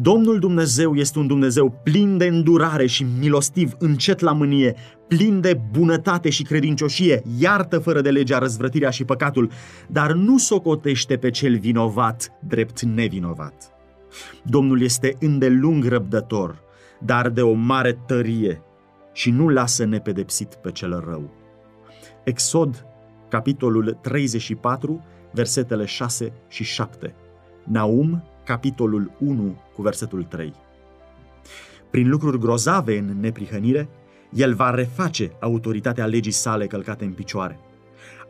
Domnul Dumnezeu este un Dumnezeu plin de îndurare și milostiv, încet la mânie, plin de bunătate și credincioșie, iartă fără de legea răzvrătirea și păcatul, dar nu socotește pe cel vinovat drept nevinovat. Domnul este îndelung răbdător, dar de o mare tărie și nu lasă nepedepsit pe cel rău. Exod, capitolul 34, versetele 6 și 7. Naum, capitolul 1, cu versetul 3. Prin lucruri grozave în neprihănire, el va reface autoritatea legii sale călcate în picioare.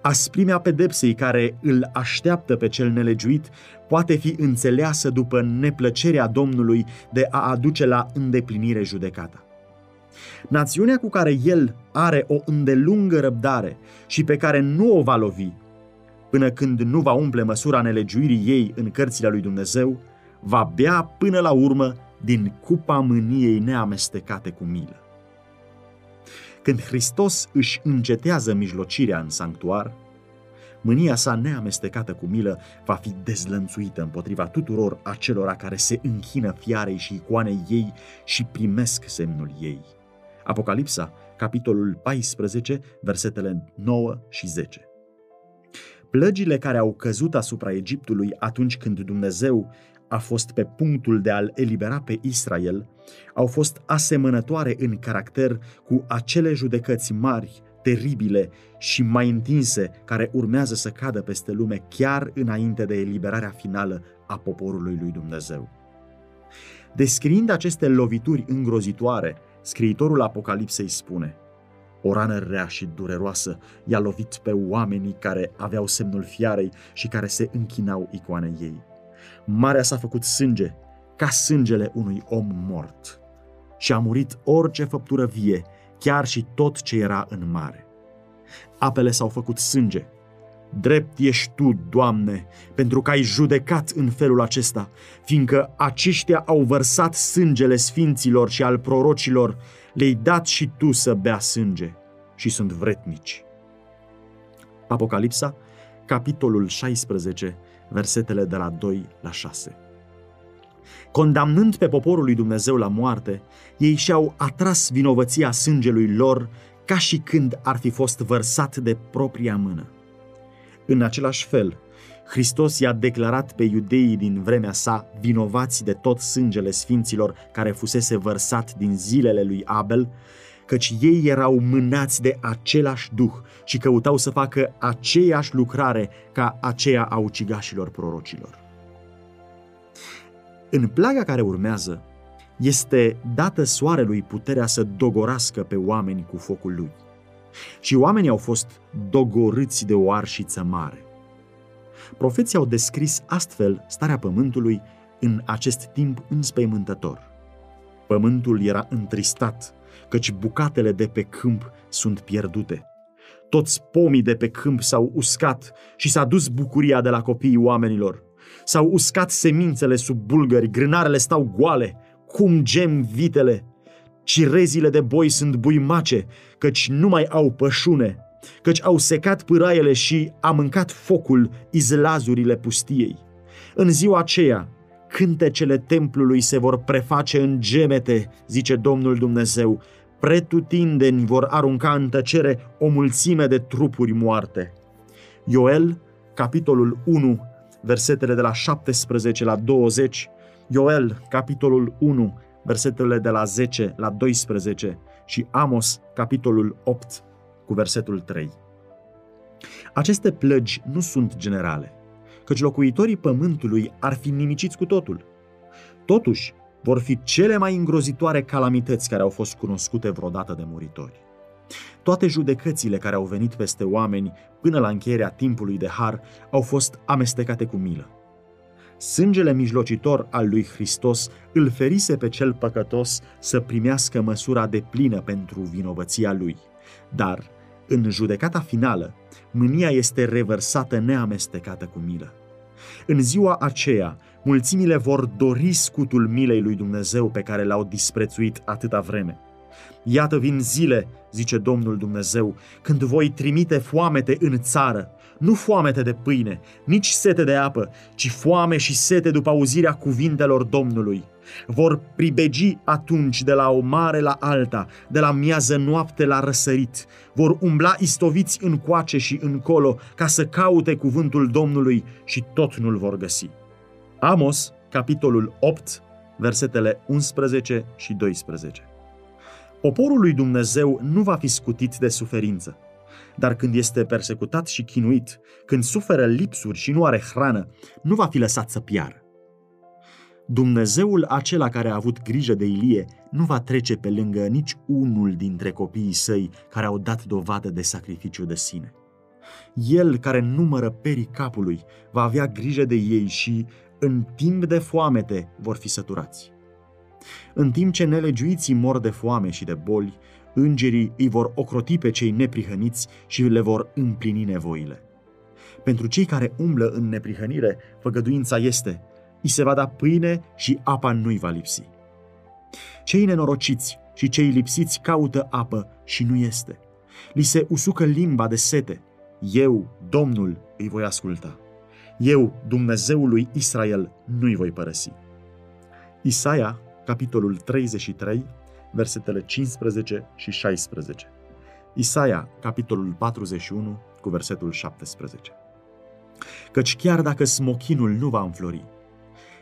Asprimea pedepsei care îl așteaptă pe cel nelegiuit poate fi înțeleasă după neplăcerea Domnului de a aduce la îndeplinire judecata. Națiunea cu care el are o îndelungă răbdare și pe care nu o va lovi, până când nu va umple măsura nelegiuirii ei în cărțile lui Dumnezeu, va bea până la urmă din cupa mâniei neamestecate cu milă. Când Hristos își încetează mijlocirea în sanctuar, mânia sa neamestecată cu milă va fi dezlănțuită împotriva tuturor acelora care se închină fiarei și icoanei ei și primesc semnul ei. Apocalipsa, capitolul 14, versetele 9 și 10. Plăgile care au căzut asupra Egiptului atunci când Dumnezeu a fost pe punctul de a-l elibera pe Israel, au fost asemănătoare în caracter cu acele judecăți mari, teribile și mai întinse care urmează să cadă peste lume chiar înainte de eliberarea finală a poporului lui Dumnezeu. Descriind aceste lovituri îngrozitoare, scriitorul Apocalipsei spune O rană rea și dureroasă i-a lovit pe oamenii care aveau semnul fiarei și care se închinau icoanei ei. Marea s-a făcut sânge, ca sângele unui om mort. Și a murit orice făptură vie, chiar și tot ce era în mare. Apele s-au făcut sânge. Drept ești Tu, Doamne, pentru că ai judecat în felul acesta, fiindcă aceștia au vărsat sângele sfinților și al prorocilor, le-ai dat și Tu să bea sânge și sunt vretnici. Apocalipsa, capitolul 16, versetele de la 2 la 6. Condamnând pe poporul lui Dumnezeu la moarte, ei și-au atras vinovăția sângelui lor ca și când ar fi fost vărsat de propria mână. În același fel, Hristos i-a declarat pe iudeii din vremea sa vinovați de tot sângele sfinților care fusese vărsat din zilele lui Abel, căci ei erau mânați de același duh și căutau să facă aceeași lucrare ca aceea a ucigașilor prorocilor. În plaga care urmează, este dată soarelui puterea să dogorască pe oameni cu focul lui. Și oamenii au fost dogorâți de o arșiță mare. Profeții au descris astfel starea pământului în acest timp înspăimântător. Pământul era întristat, căci bucatele de pe câmp sunt pierdute. Toți pomii de pe câmp s-au uscat și s-a dus bucuria de la copiii oamenilor. S-au uscat semințele sub bulgări, grânarele stau goale, cum gem vitele. Cirezile de boi sunt buimace, căci nu mai au pășune, căci au secat pâraiele și a mâncat focul izlazurile pustiei. În ziua aceea, cântecele templului se vor preface în gemete, zice Domnul Dumnezeu, pretutindeni vor arunca în tăcere o mulțime de trupuri moarte. Ioel, capitolul 1, versetele de la 17 la 20, Ioel, capitolul 1, versetele de la 10 la 12 și Amos, capitolul 8, cu versetul 3. Aceste plăgi nu sunt generale, căci locuitorii pământului ar fi nimiciți cu totul. Totuși, vor fi cele mai îngrozitoare calamități care au fost cunoscute vreodată de muritori. Toate judecățile care au venit peste oameni până la încheierea timpului de har au fost amestecate cu milă. Sângele mijlocitor al lui Hristos îl ferise pe cel păcătos să primească măsura de plină pentru vinovăția lui. Dar, în judecata finală, mânia este revărsată neamestecată cu milă. În ziua aceea, mulțimile vor dori scutul milei lui Dumnezeu pe care l-au disprețuit atâta vreme. Iată vin zile, zice Domnul Dumnezeu, când voi trimite foamete în țară, nu foamete de pâine, nici sete de apă, ci foame și sete după auzirea cuvintelor Domnului. Vor pribegi atunci de la o mare la alta, de la miază noapte la răsărit. Vor umbla istoviți încoace și încolo ca să caute cuvântul Domnului și tot nu-l vor găsi. Amos, capitolul 8, versetele 11 și 12. Poporul lui Dumnezeu nu va fi scutit de suferință, dar când este persecutat și chinuit, când suferă lipsuri și nu are hrană, nu va fi lăsat să piară. Dumnezeul acela care a avut grijă de Ilie nu va trece pe lângă nici unul dintre copiii săi care au dat dovadă de sacrificiu de sine. El care numără perii capului va avea grijă de ei și, în timp de foamete, vor fi săturați. În timp ce nelegiuiții mor de foame și de boli, îngerii îi vor ocroti pe cei neprihăniți și le vor împlini nevoile. Pentru cei care umblă în neprihănire, făgăduința este, îi se va da pâine și apa nu-i va lipsi. Cei nenorociți și cei lipsiți caută apă și nu este. Li se usucă limba de sete. Eu, Domnul, îi voi asculta. Eu, Dumnezeul lui Israel, nu-i voi părăsi. Isaia, capitolul 33, versetele 15 și 16. Isaia, capitolul 41, cu versetul 17. Căci chiar dacă smochinul nu va înflori,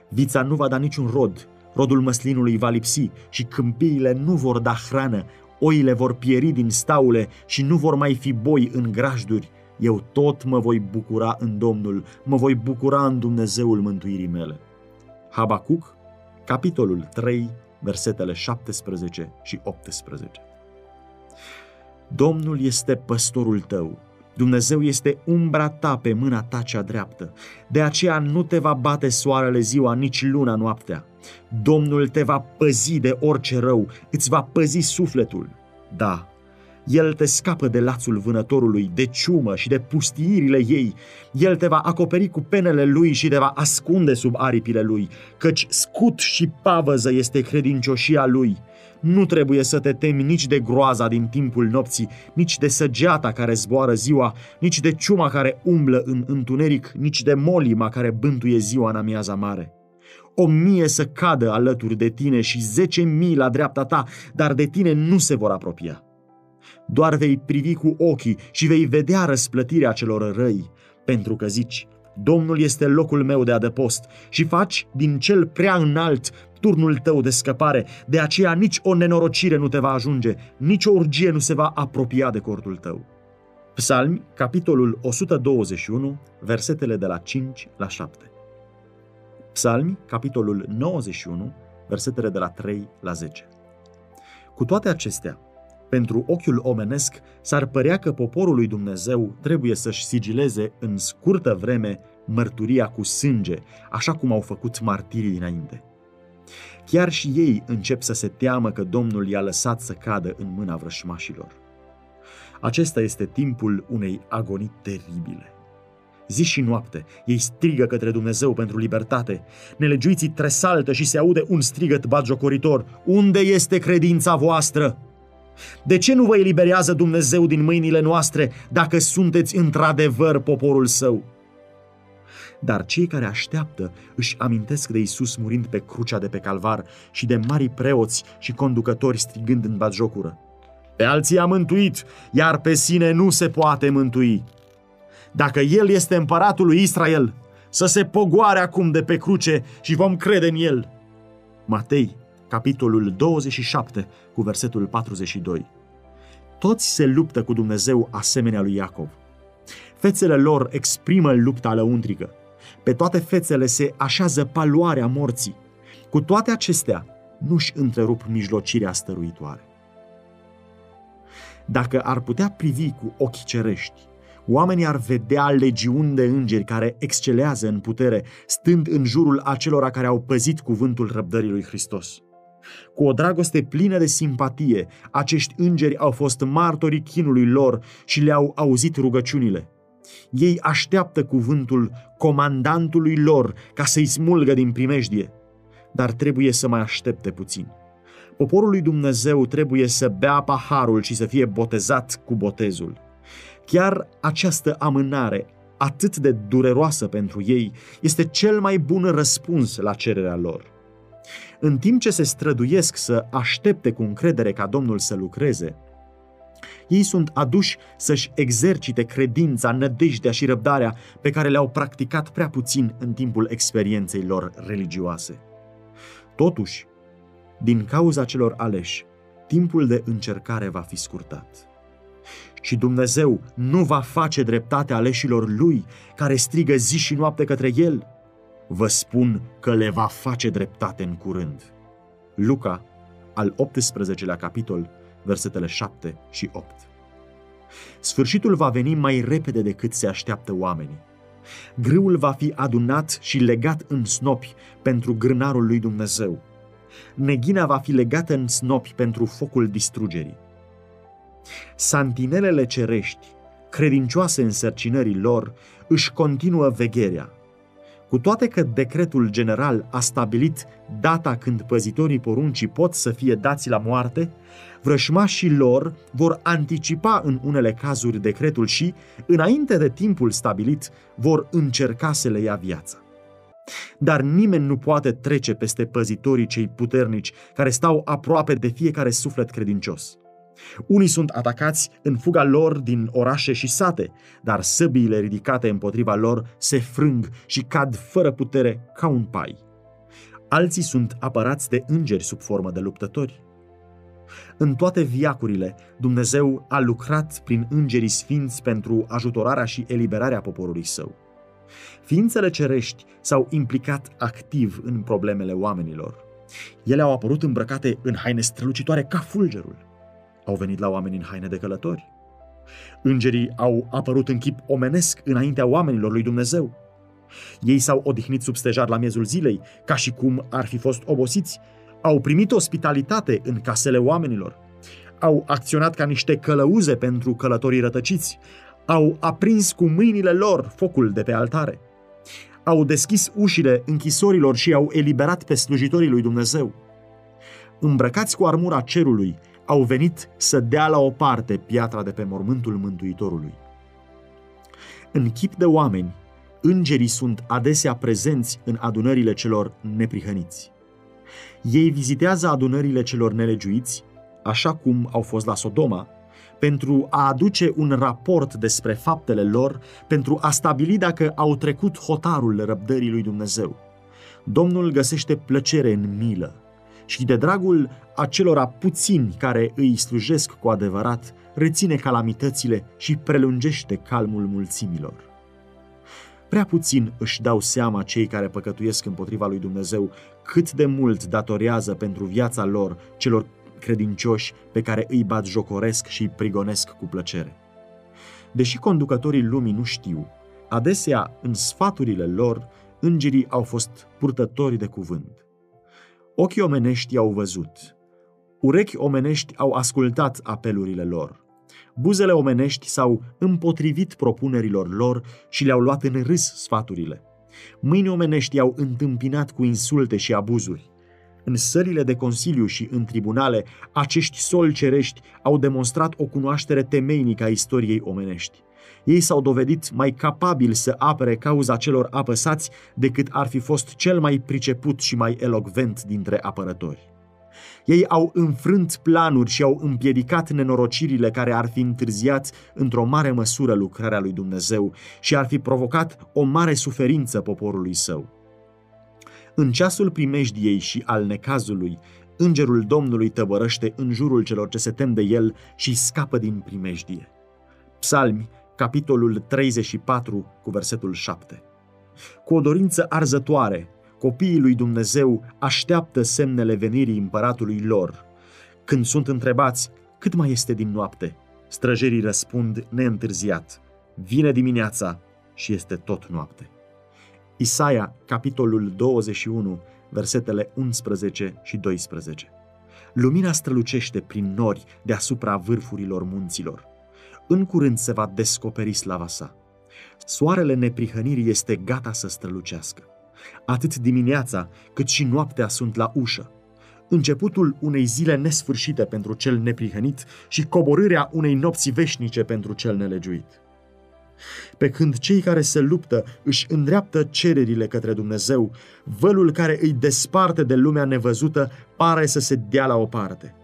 vița nu va da niciun rod, rodul măslinului va lipsi și câmpiile nu vor da hrană, oile vor pieri din staule și nu vor mai fi boi în grajduri, eu tot mă voi bucura în Domnul, mă voi bucura în Dumnezeul mântuirii mele. Habacuc, capitolul 3, versetele 17 și 18. Domnul este păstorul tău, Dumnezeu este umbra ta pe mâna ta cea dreaptă. De aceea nu te va bate soarele ziua, nici luna noaptea. Domnul te va păzi de orice rău, îți va păzi sufletul. Da, el te scapă de lațul vânătorului, de ciumă și de pustiirile ei. El te va acoperi cu penele lui și te va ascunde sub aripile lui, căci scut și pavăză este credincioșia lui. Nu trebuie să te temi nici de groaza din timpul nopții, nici de săgeata care zboară ziua, nici de ciuma care umblă în întuneric, nici de molima care bântuie ziua în amiaza mare. O mie să cadă alături de tine și zece mii la dreapta ta, dar de tine nu se vor apropia. Doar vei privi cu ochii și vei vedea răsplătirea celor răi, pentru că zici, Domnul este locul meu de adăpost și faci din cel prea înalt turnul tău de scăpare, de aceea nici o nenorocire nu te va ajunge, nici o urgie nu se va apropia de cortul tău. Psalmi, capitolul 121, versetele de la 5 la 7. Psalmi, capitolul 91, versetele de la 3 la 10. Cu toate acestea, pentru ochiul omenesc, s-ar părea că poporul lui Dumnezeu trebuie să-și sigileze în scurtă vreme mărturia cu sânge, așa cum au făcut martirii dinainte. Chiar și ei încep să se teamă că Domnul i-a lăsat să cadă în mâna vrășmașilor. Acesta este timpul unei agonii teribile. Zi și noapte, ei strigă către Dumnezeu pentru libertate. Nelegiuiții tresaltă și se aude un strigăt batjocoritor. Unde este credința voastră? De ce nu vă eliberează Dumnezeu din mâinile noastre dacă sunteți într-adevăr poporul său? Dar cei care așteaptă își amintesc de Isus murind pe crucea de pe calvar și de mari preoți și conducători strigând în batjocură. Pe alții a mântuit, iar pe sine nu se poate mântui. Dacă El este împăratul lui Israel, să se pogoare acum de pe cruce și vom crede în El. Matei capitolul 27, cu versetul 42. Toți se luptă cu Dumnezeu asemenea lui Iacov. Fețele lor exprimă lupta lăuntrică. Pe toate fețele se așează paloarea morții. Cu toate acestea, nu-și întrerup mijlocirea stăruitoare. Dacă ar putea privi cu ochi cerești, Oamenii ar vedea legiuni de îngeri care excelează în putere, stând în jurul acelora care au păzit cuvântul răbdării lui Hristos. Cu o dragoste plină de simpatie, acești îngeri au fost martorii chinului lor și le-au auzit rugăciunile. Ei așteaptă cuvântul comandantului lor ca să-i smulgă din primejdie, dar trebuie să mai aștepte puțin. Poporul lui Dumnezeu trebuie să bea paharul și să fie botezat cu botezul. Chiar această amânare, atât de dureroasă pentru ei, este cel mai bun răspuns la cererea lor. În timp ce se străduiesc să aștepte cu încredere ca Domnul să lucreze, ei sunt aduși să-și exercite credința, nădejdea și răbdarea pe care le-au practicat prea puțin în timpul experienței lor religioase. Totuși, din cauza celor aleși, timpul de încercare va fi scurtat. Și Dumnezeu nu va face dreptate aleșilor lui, care strigă zi și noapte către el. Vă spun că le va face dreptate în curând. Luca, al 18-lea capitol, versetele 7 și 8. Sfârșitul va veni mai repede decât se așteaptă oamenii. Grâul va fi adunat și legat în snopi pentru grânarul lui Dumnezeu. Neghina va fi legată în snopi pentru focul distrugerii. Santinelele cerești, credincioase în sărcinării lor, își continuă vegherea. Cu toate că decretul general a stabilit data când păzitorii poruncii pot să fie dați la moarte, vrășmașii lor vor anticipa în unele cazuri decretul și, înainte de timpul stabilit, vor încerca să le ia viața. Dar nimeni nu poate trece peste păzitorii cei puternici care stau aproape de fiecare suflet credincios. Unii sunt atacați în fuga lor din orașe și sate, dar săbiile ridicate împotriva lor se frâng și cad fără putere ca un pai. Alții sunt apărați de îngeri sub formă de luptători. În toate viacurile, Dumnezeu a lucrat prin îngerii sfinți pentru ajutorarea și eliberarea poporului său. Ființele cerești s-au implicat activ în problemele oamenilor. Ele au apărut îmbrăcate în haine strălucitoare ca fulgerul. Au venit la oameni în haine de călători. Îngerii au apărut în chip omenesc înaintea oamenilor lui Dumnezeu. Ei s-au odihnit sub stejar la miezul zilei, ca și cum ar fi fost obosiți. Au primit ospitalitate în casele oamenilor. Au acționat ca niște călăuze pentru călătorii rătăciți. Au aprins cu mâinile lor focul de pe altare. Au deschis ușile închisorilor și au eliberat pe slujitorii lui Dumnezeu. Îmbrăcați cu armura cerului, au venit să dea la o parte piatra de pe mormântul Mântuitorului. În chip de oameni, îngerii sunt adesea prezenți în adunările celor neprihăniți. Ei vizitează adunările celor nelegiuiți, așa cum au fost la Sodoma, pentru a aduce un raport despre faptele lor, pentru a stabili dacă au trecut hotarul răbdării lui Dumnezeu. Domnul găsește plăcere în milă, și de dragul acelora puțini care îi slujesc cu adevărat, reține calamitățile și prelungește calmul mulțimilor. Prea puțin își dau seama cei care păcătuiesc împotriva lui Dumnezeu cât de mult datorează pentru viața lor celor credincioși pe care îi bat jocoresc și îi prigonesc cu plăcere. Deși conducătorii lumii nu știu, adesea în sfaturile lor, îngerii au fost purtători de cuvânt. Ochii omenești au văzut, urechi omenești au ascultat apelurile lor. Buzele omenești s-au împotrivit propunerilor lor și le-au luat în râs sfaturile. Mâini omenești au întâmpinat cu insulte și abuzuri. În sările de consiliu și în tribunale, acești soli cerești au demonstrat o cunoaștere temeinică a istoriei omenești. Ei s-au dovedit mai capabili să apere cauza celor apăsați decât ar fi fost cel mai priceput și mai elocvent dintre apărători. Ei au înfrânt planuri și au împiedicat nenorocirile care ar fi întârziat într-o mare măsură lucrarea lui Dumnezeu și ar fi provocat o mare suferință poporului său. În ceasul primejdiei și al necazului, îngerul Domnului tăbărăște în jurul celor ce se tem de el și scapă din primejdie. Psalmi capitolul 34, cu versetul 7. Cu o dorință arzătoare, copiii lui Dumnezeu așteaptă semnele venirii împăratului lor. Când sunt întrebați cât mai este din noapte, străjerii răspund neîntârziat, Vine dimineața și este tot noapte. Isaia, capitolul 21, versetele 11 și 12. Lumina strălucește prin nori deasupra vârfurilor munților. În curând se va descoperi slava sa. Soarele neprihănirii este gata să strălucească. Atât dimineața cât și noaptea sunt la ușă. Începutul unei zile nesfârșite pentru cel neprihănit și coborârea unei nopți veșnice pentru cel nelegiuit. Pe când cei care se luptă își îndreaptă cererile către Dumnezeu, vălul care îi desparte de lumea nevăzută pare să se dea la o parte.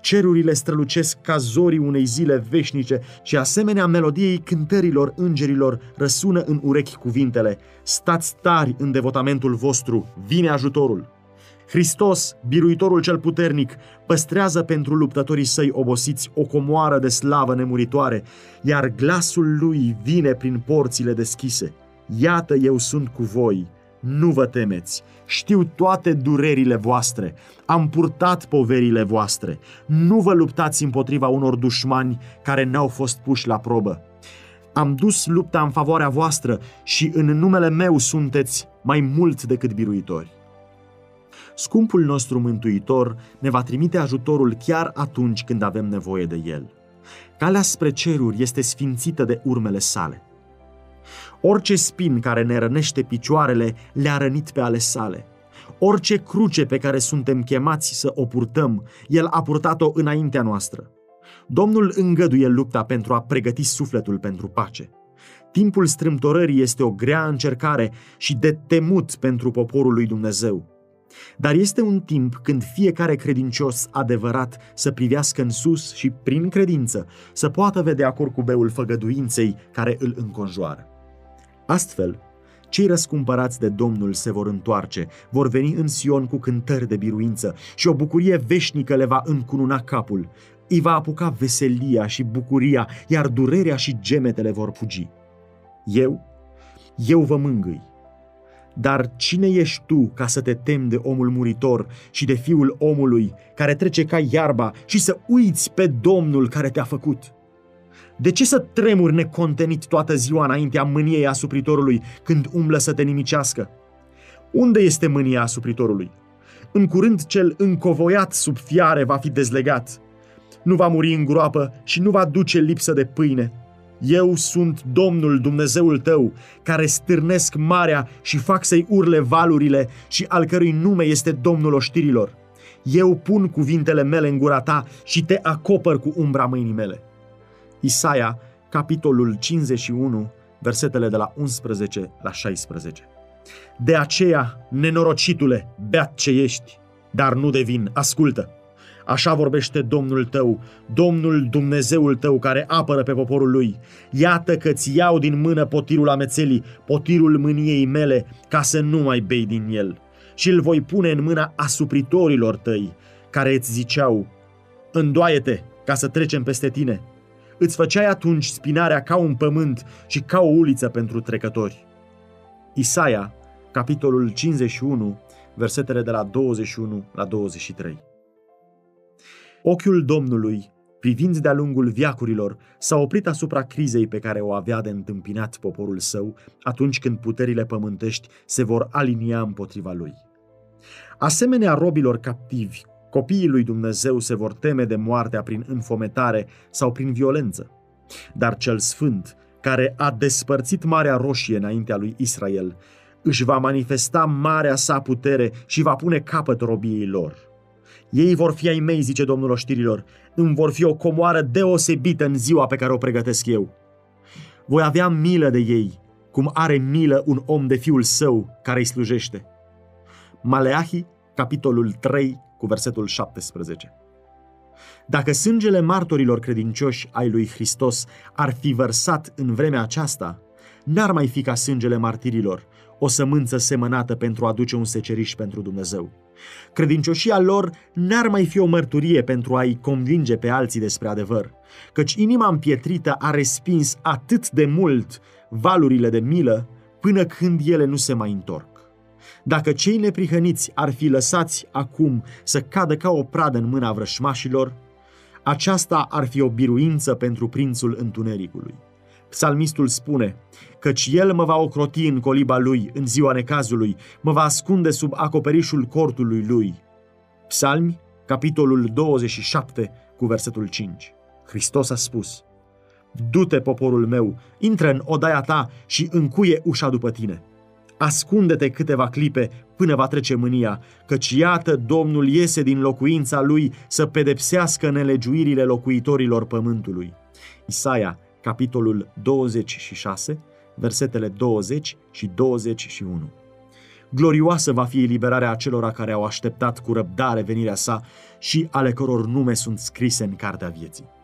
Cerurile strălucesc ca zorii unei zile veșnice și asemenea melodiei cântărilor îngerilor răsună în urechi cuvintele Stați tari în devotamentul vostru, vine ajutorul! Hristos, biruitorul cel puternic, păstrează pentru luptătorii săi obosiți o comoară de slavă nemuritoare, iar glasul lui vine prin porțile deschise. Iată, eu sunt cu voi, nu vă temeți, știu toate durerile voastre, am purtat poverile voastre, nu vă luptați împotriva unor dușmani care n-au fost puși la probă. Am dus lupta în favoarea voastră și în numele meu sunteți mai mult decât biruitori. Scumpul nostru Mântuitor ne va trimite ajutorul chiar atunci când avem nevoie de El. Calea spre ceruri este sfințită de urmele sale. Orice spin care ne rănește picioarele le-a rănit pe ale sale. Orice cruce pe care suntem chemați să o purtăm, El a purtat-o înaintea noastră. Domnul îngăduie lupta pentru a pregăti sufletul pentru pace. Timpul strâmtorării este o grea încercare și de temut pentru poporul lui Dumnezeu. Dar este un timp când fiecare credincios adevărat să privească în sus și, prin credință, să poată vedea curcubeul făgăduinței care îl înconjoară. Astfel, cei răscumpărați de Domnul se vor întoarce, vor veni în Sion cu cântări de biruință și o bucurie veșnică le va încununa capul. Îi va apuca veselia și bucuria, iar durerea și gemetele vor fugi. Eu, eu vă mângâi dar cine ești tu ca să te temi de omul muritor și de fiul omului care trece ca iarba și să uiți pe Domnul care te-a făcut? De ce să tremuri necontenit toată ziua înaintea mâniei asupritorului când umblă să te nimicească? Unde este mânia asupritorului? În curând cel încovoiat sub fiare va fi dezlegat. Nu va muri în groapă și nu va duce lipsă de pâine, eu sunt Domnul Dumnezeul tău, care stârnesc marea și fac să-i urle valurile și al cărui nume este Domnul oștirilor. Eu pun cuvintele mele în gura ta și te acopăr cu umbra mâinii mele. Isaia, capitolul 51, versetele de la 11 la 16. De aceea, nenorocitule, beat ce ești, dar nu devin, ascultă. Așa vorbește Domnul tău, Domnul Dumnezeul tău care apără pe poporul lui. Iată că ți iau din mână potirul amețelii, potirul mâniei mele, ca să nu mai bei din el. Și îl voi pune în mâna asupritorilor tăi, care îți ziceau, îndoaie-te ca să trecem peste tine. Îți făceai atunci spinarea ca un pământ și ca o uliță pentru trecători. Isaia, capitolul 51, versetele de la 21 la 23. Ochiul Domnului, privind de-a lungul viacurilor, s-a oprit asupra crizei pe care o avea de întâmpinat poporul său atunci când puterile pământești se vor alinia împotriva lui. Asemenea robilor captivi, copiii lui Dumnezeu se vor teme de moartea prin înfometare sau prin violență. Dar cel sfânt, care a despărțit Marea Roșie înaintea lui Israel, își va manifesta marea sa putere și va pune capăt robiei lor. Ei vor fi ai mei, zice Domnul oștirilor, îmi vor fi o comoară deosebită în ziua pe care o pregătesc eu. Voi avea milă de ei, cum are milă un om de fiul său care îi slujește. Maleahi, capitolul 3, cu versetul 17. Dacă sângele martorilor credincioși ai lui Hristos ar fi vărsat în vremea aceasta, n-ar mai fi ca sângele martirilor, o sămânță semănată pentru a aduce un seceriș pentru Dumnezeu. Credincioșia lor n-ar mai fi o mărturie pentru a-i convinge pe alții despre adevăr, căci inima împietrită a respins atât de mult valurile de milă până când ele nu se mai întorc. Dacă cei neprihăniți ar fi lăsați acum să cadă ca o pradă în mâna vrășmașilor, aceasta ar fi o biruință pentru prințul întunericului. Psalmistul spune, căci el mă va ocroti în coliba lui în ziua necazului, mă va ascunde sub acoperișul cortului lui. Psalmi, capitolul 27, cu versetul 5. Hristos a spus, Du-te, poporul meu, intră în odaia ta și încuie ușa după tine. Ascunde-te câteva clipe până va trece mânia, căci iată Domnul iese din locuința lui să pedepsească nelegiuirile locuitorilor pământului. Isaia, capitolul 26, versetele 20 și 21. Glorioasă va fi eliberarea acelora care au așteptat cu răbdare venirea sa și ale căror nume sunt scrise în cartea vieții.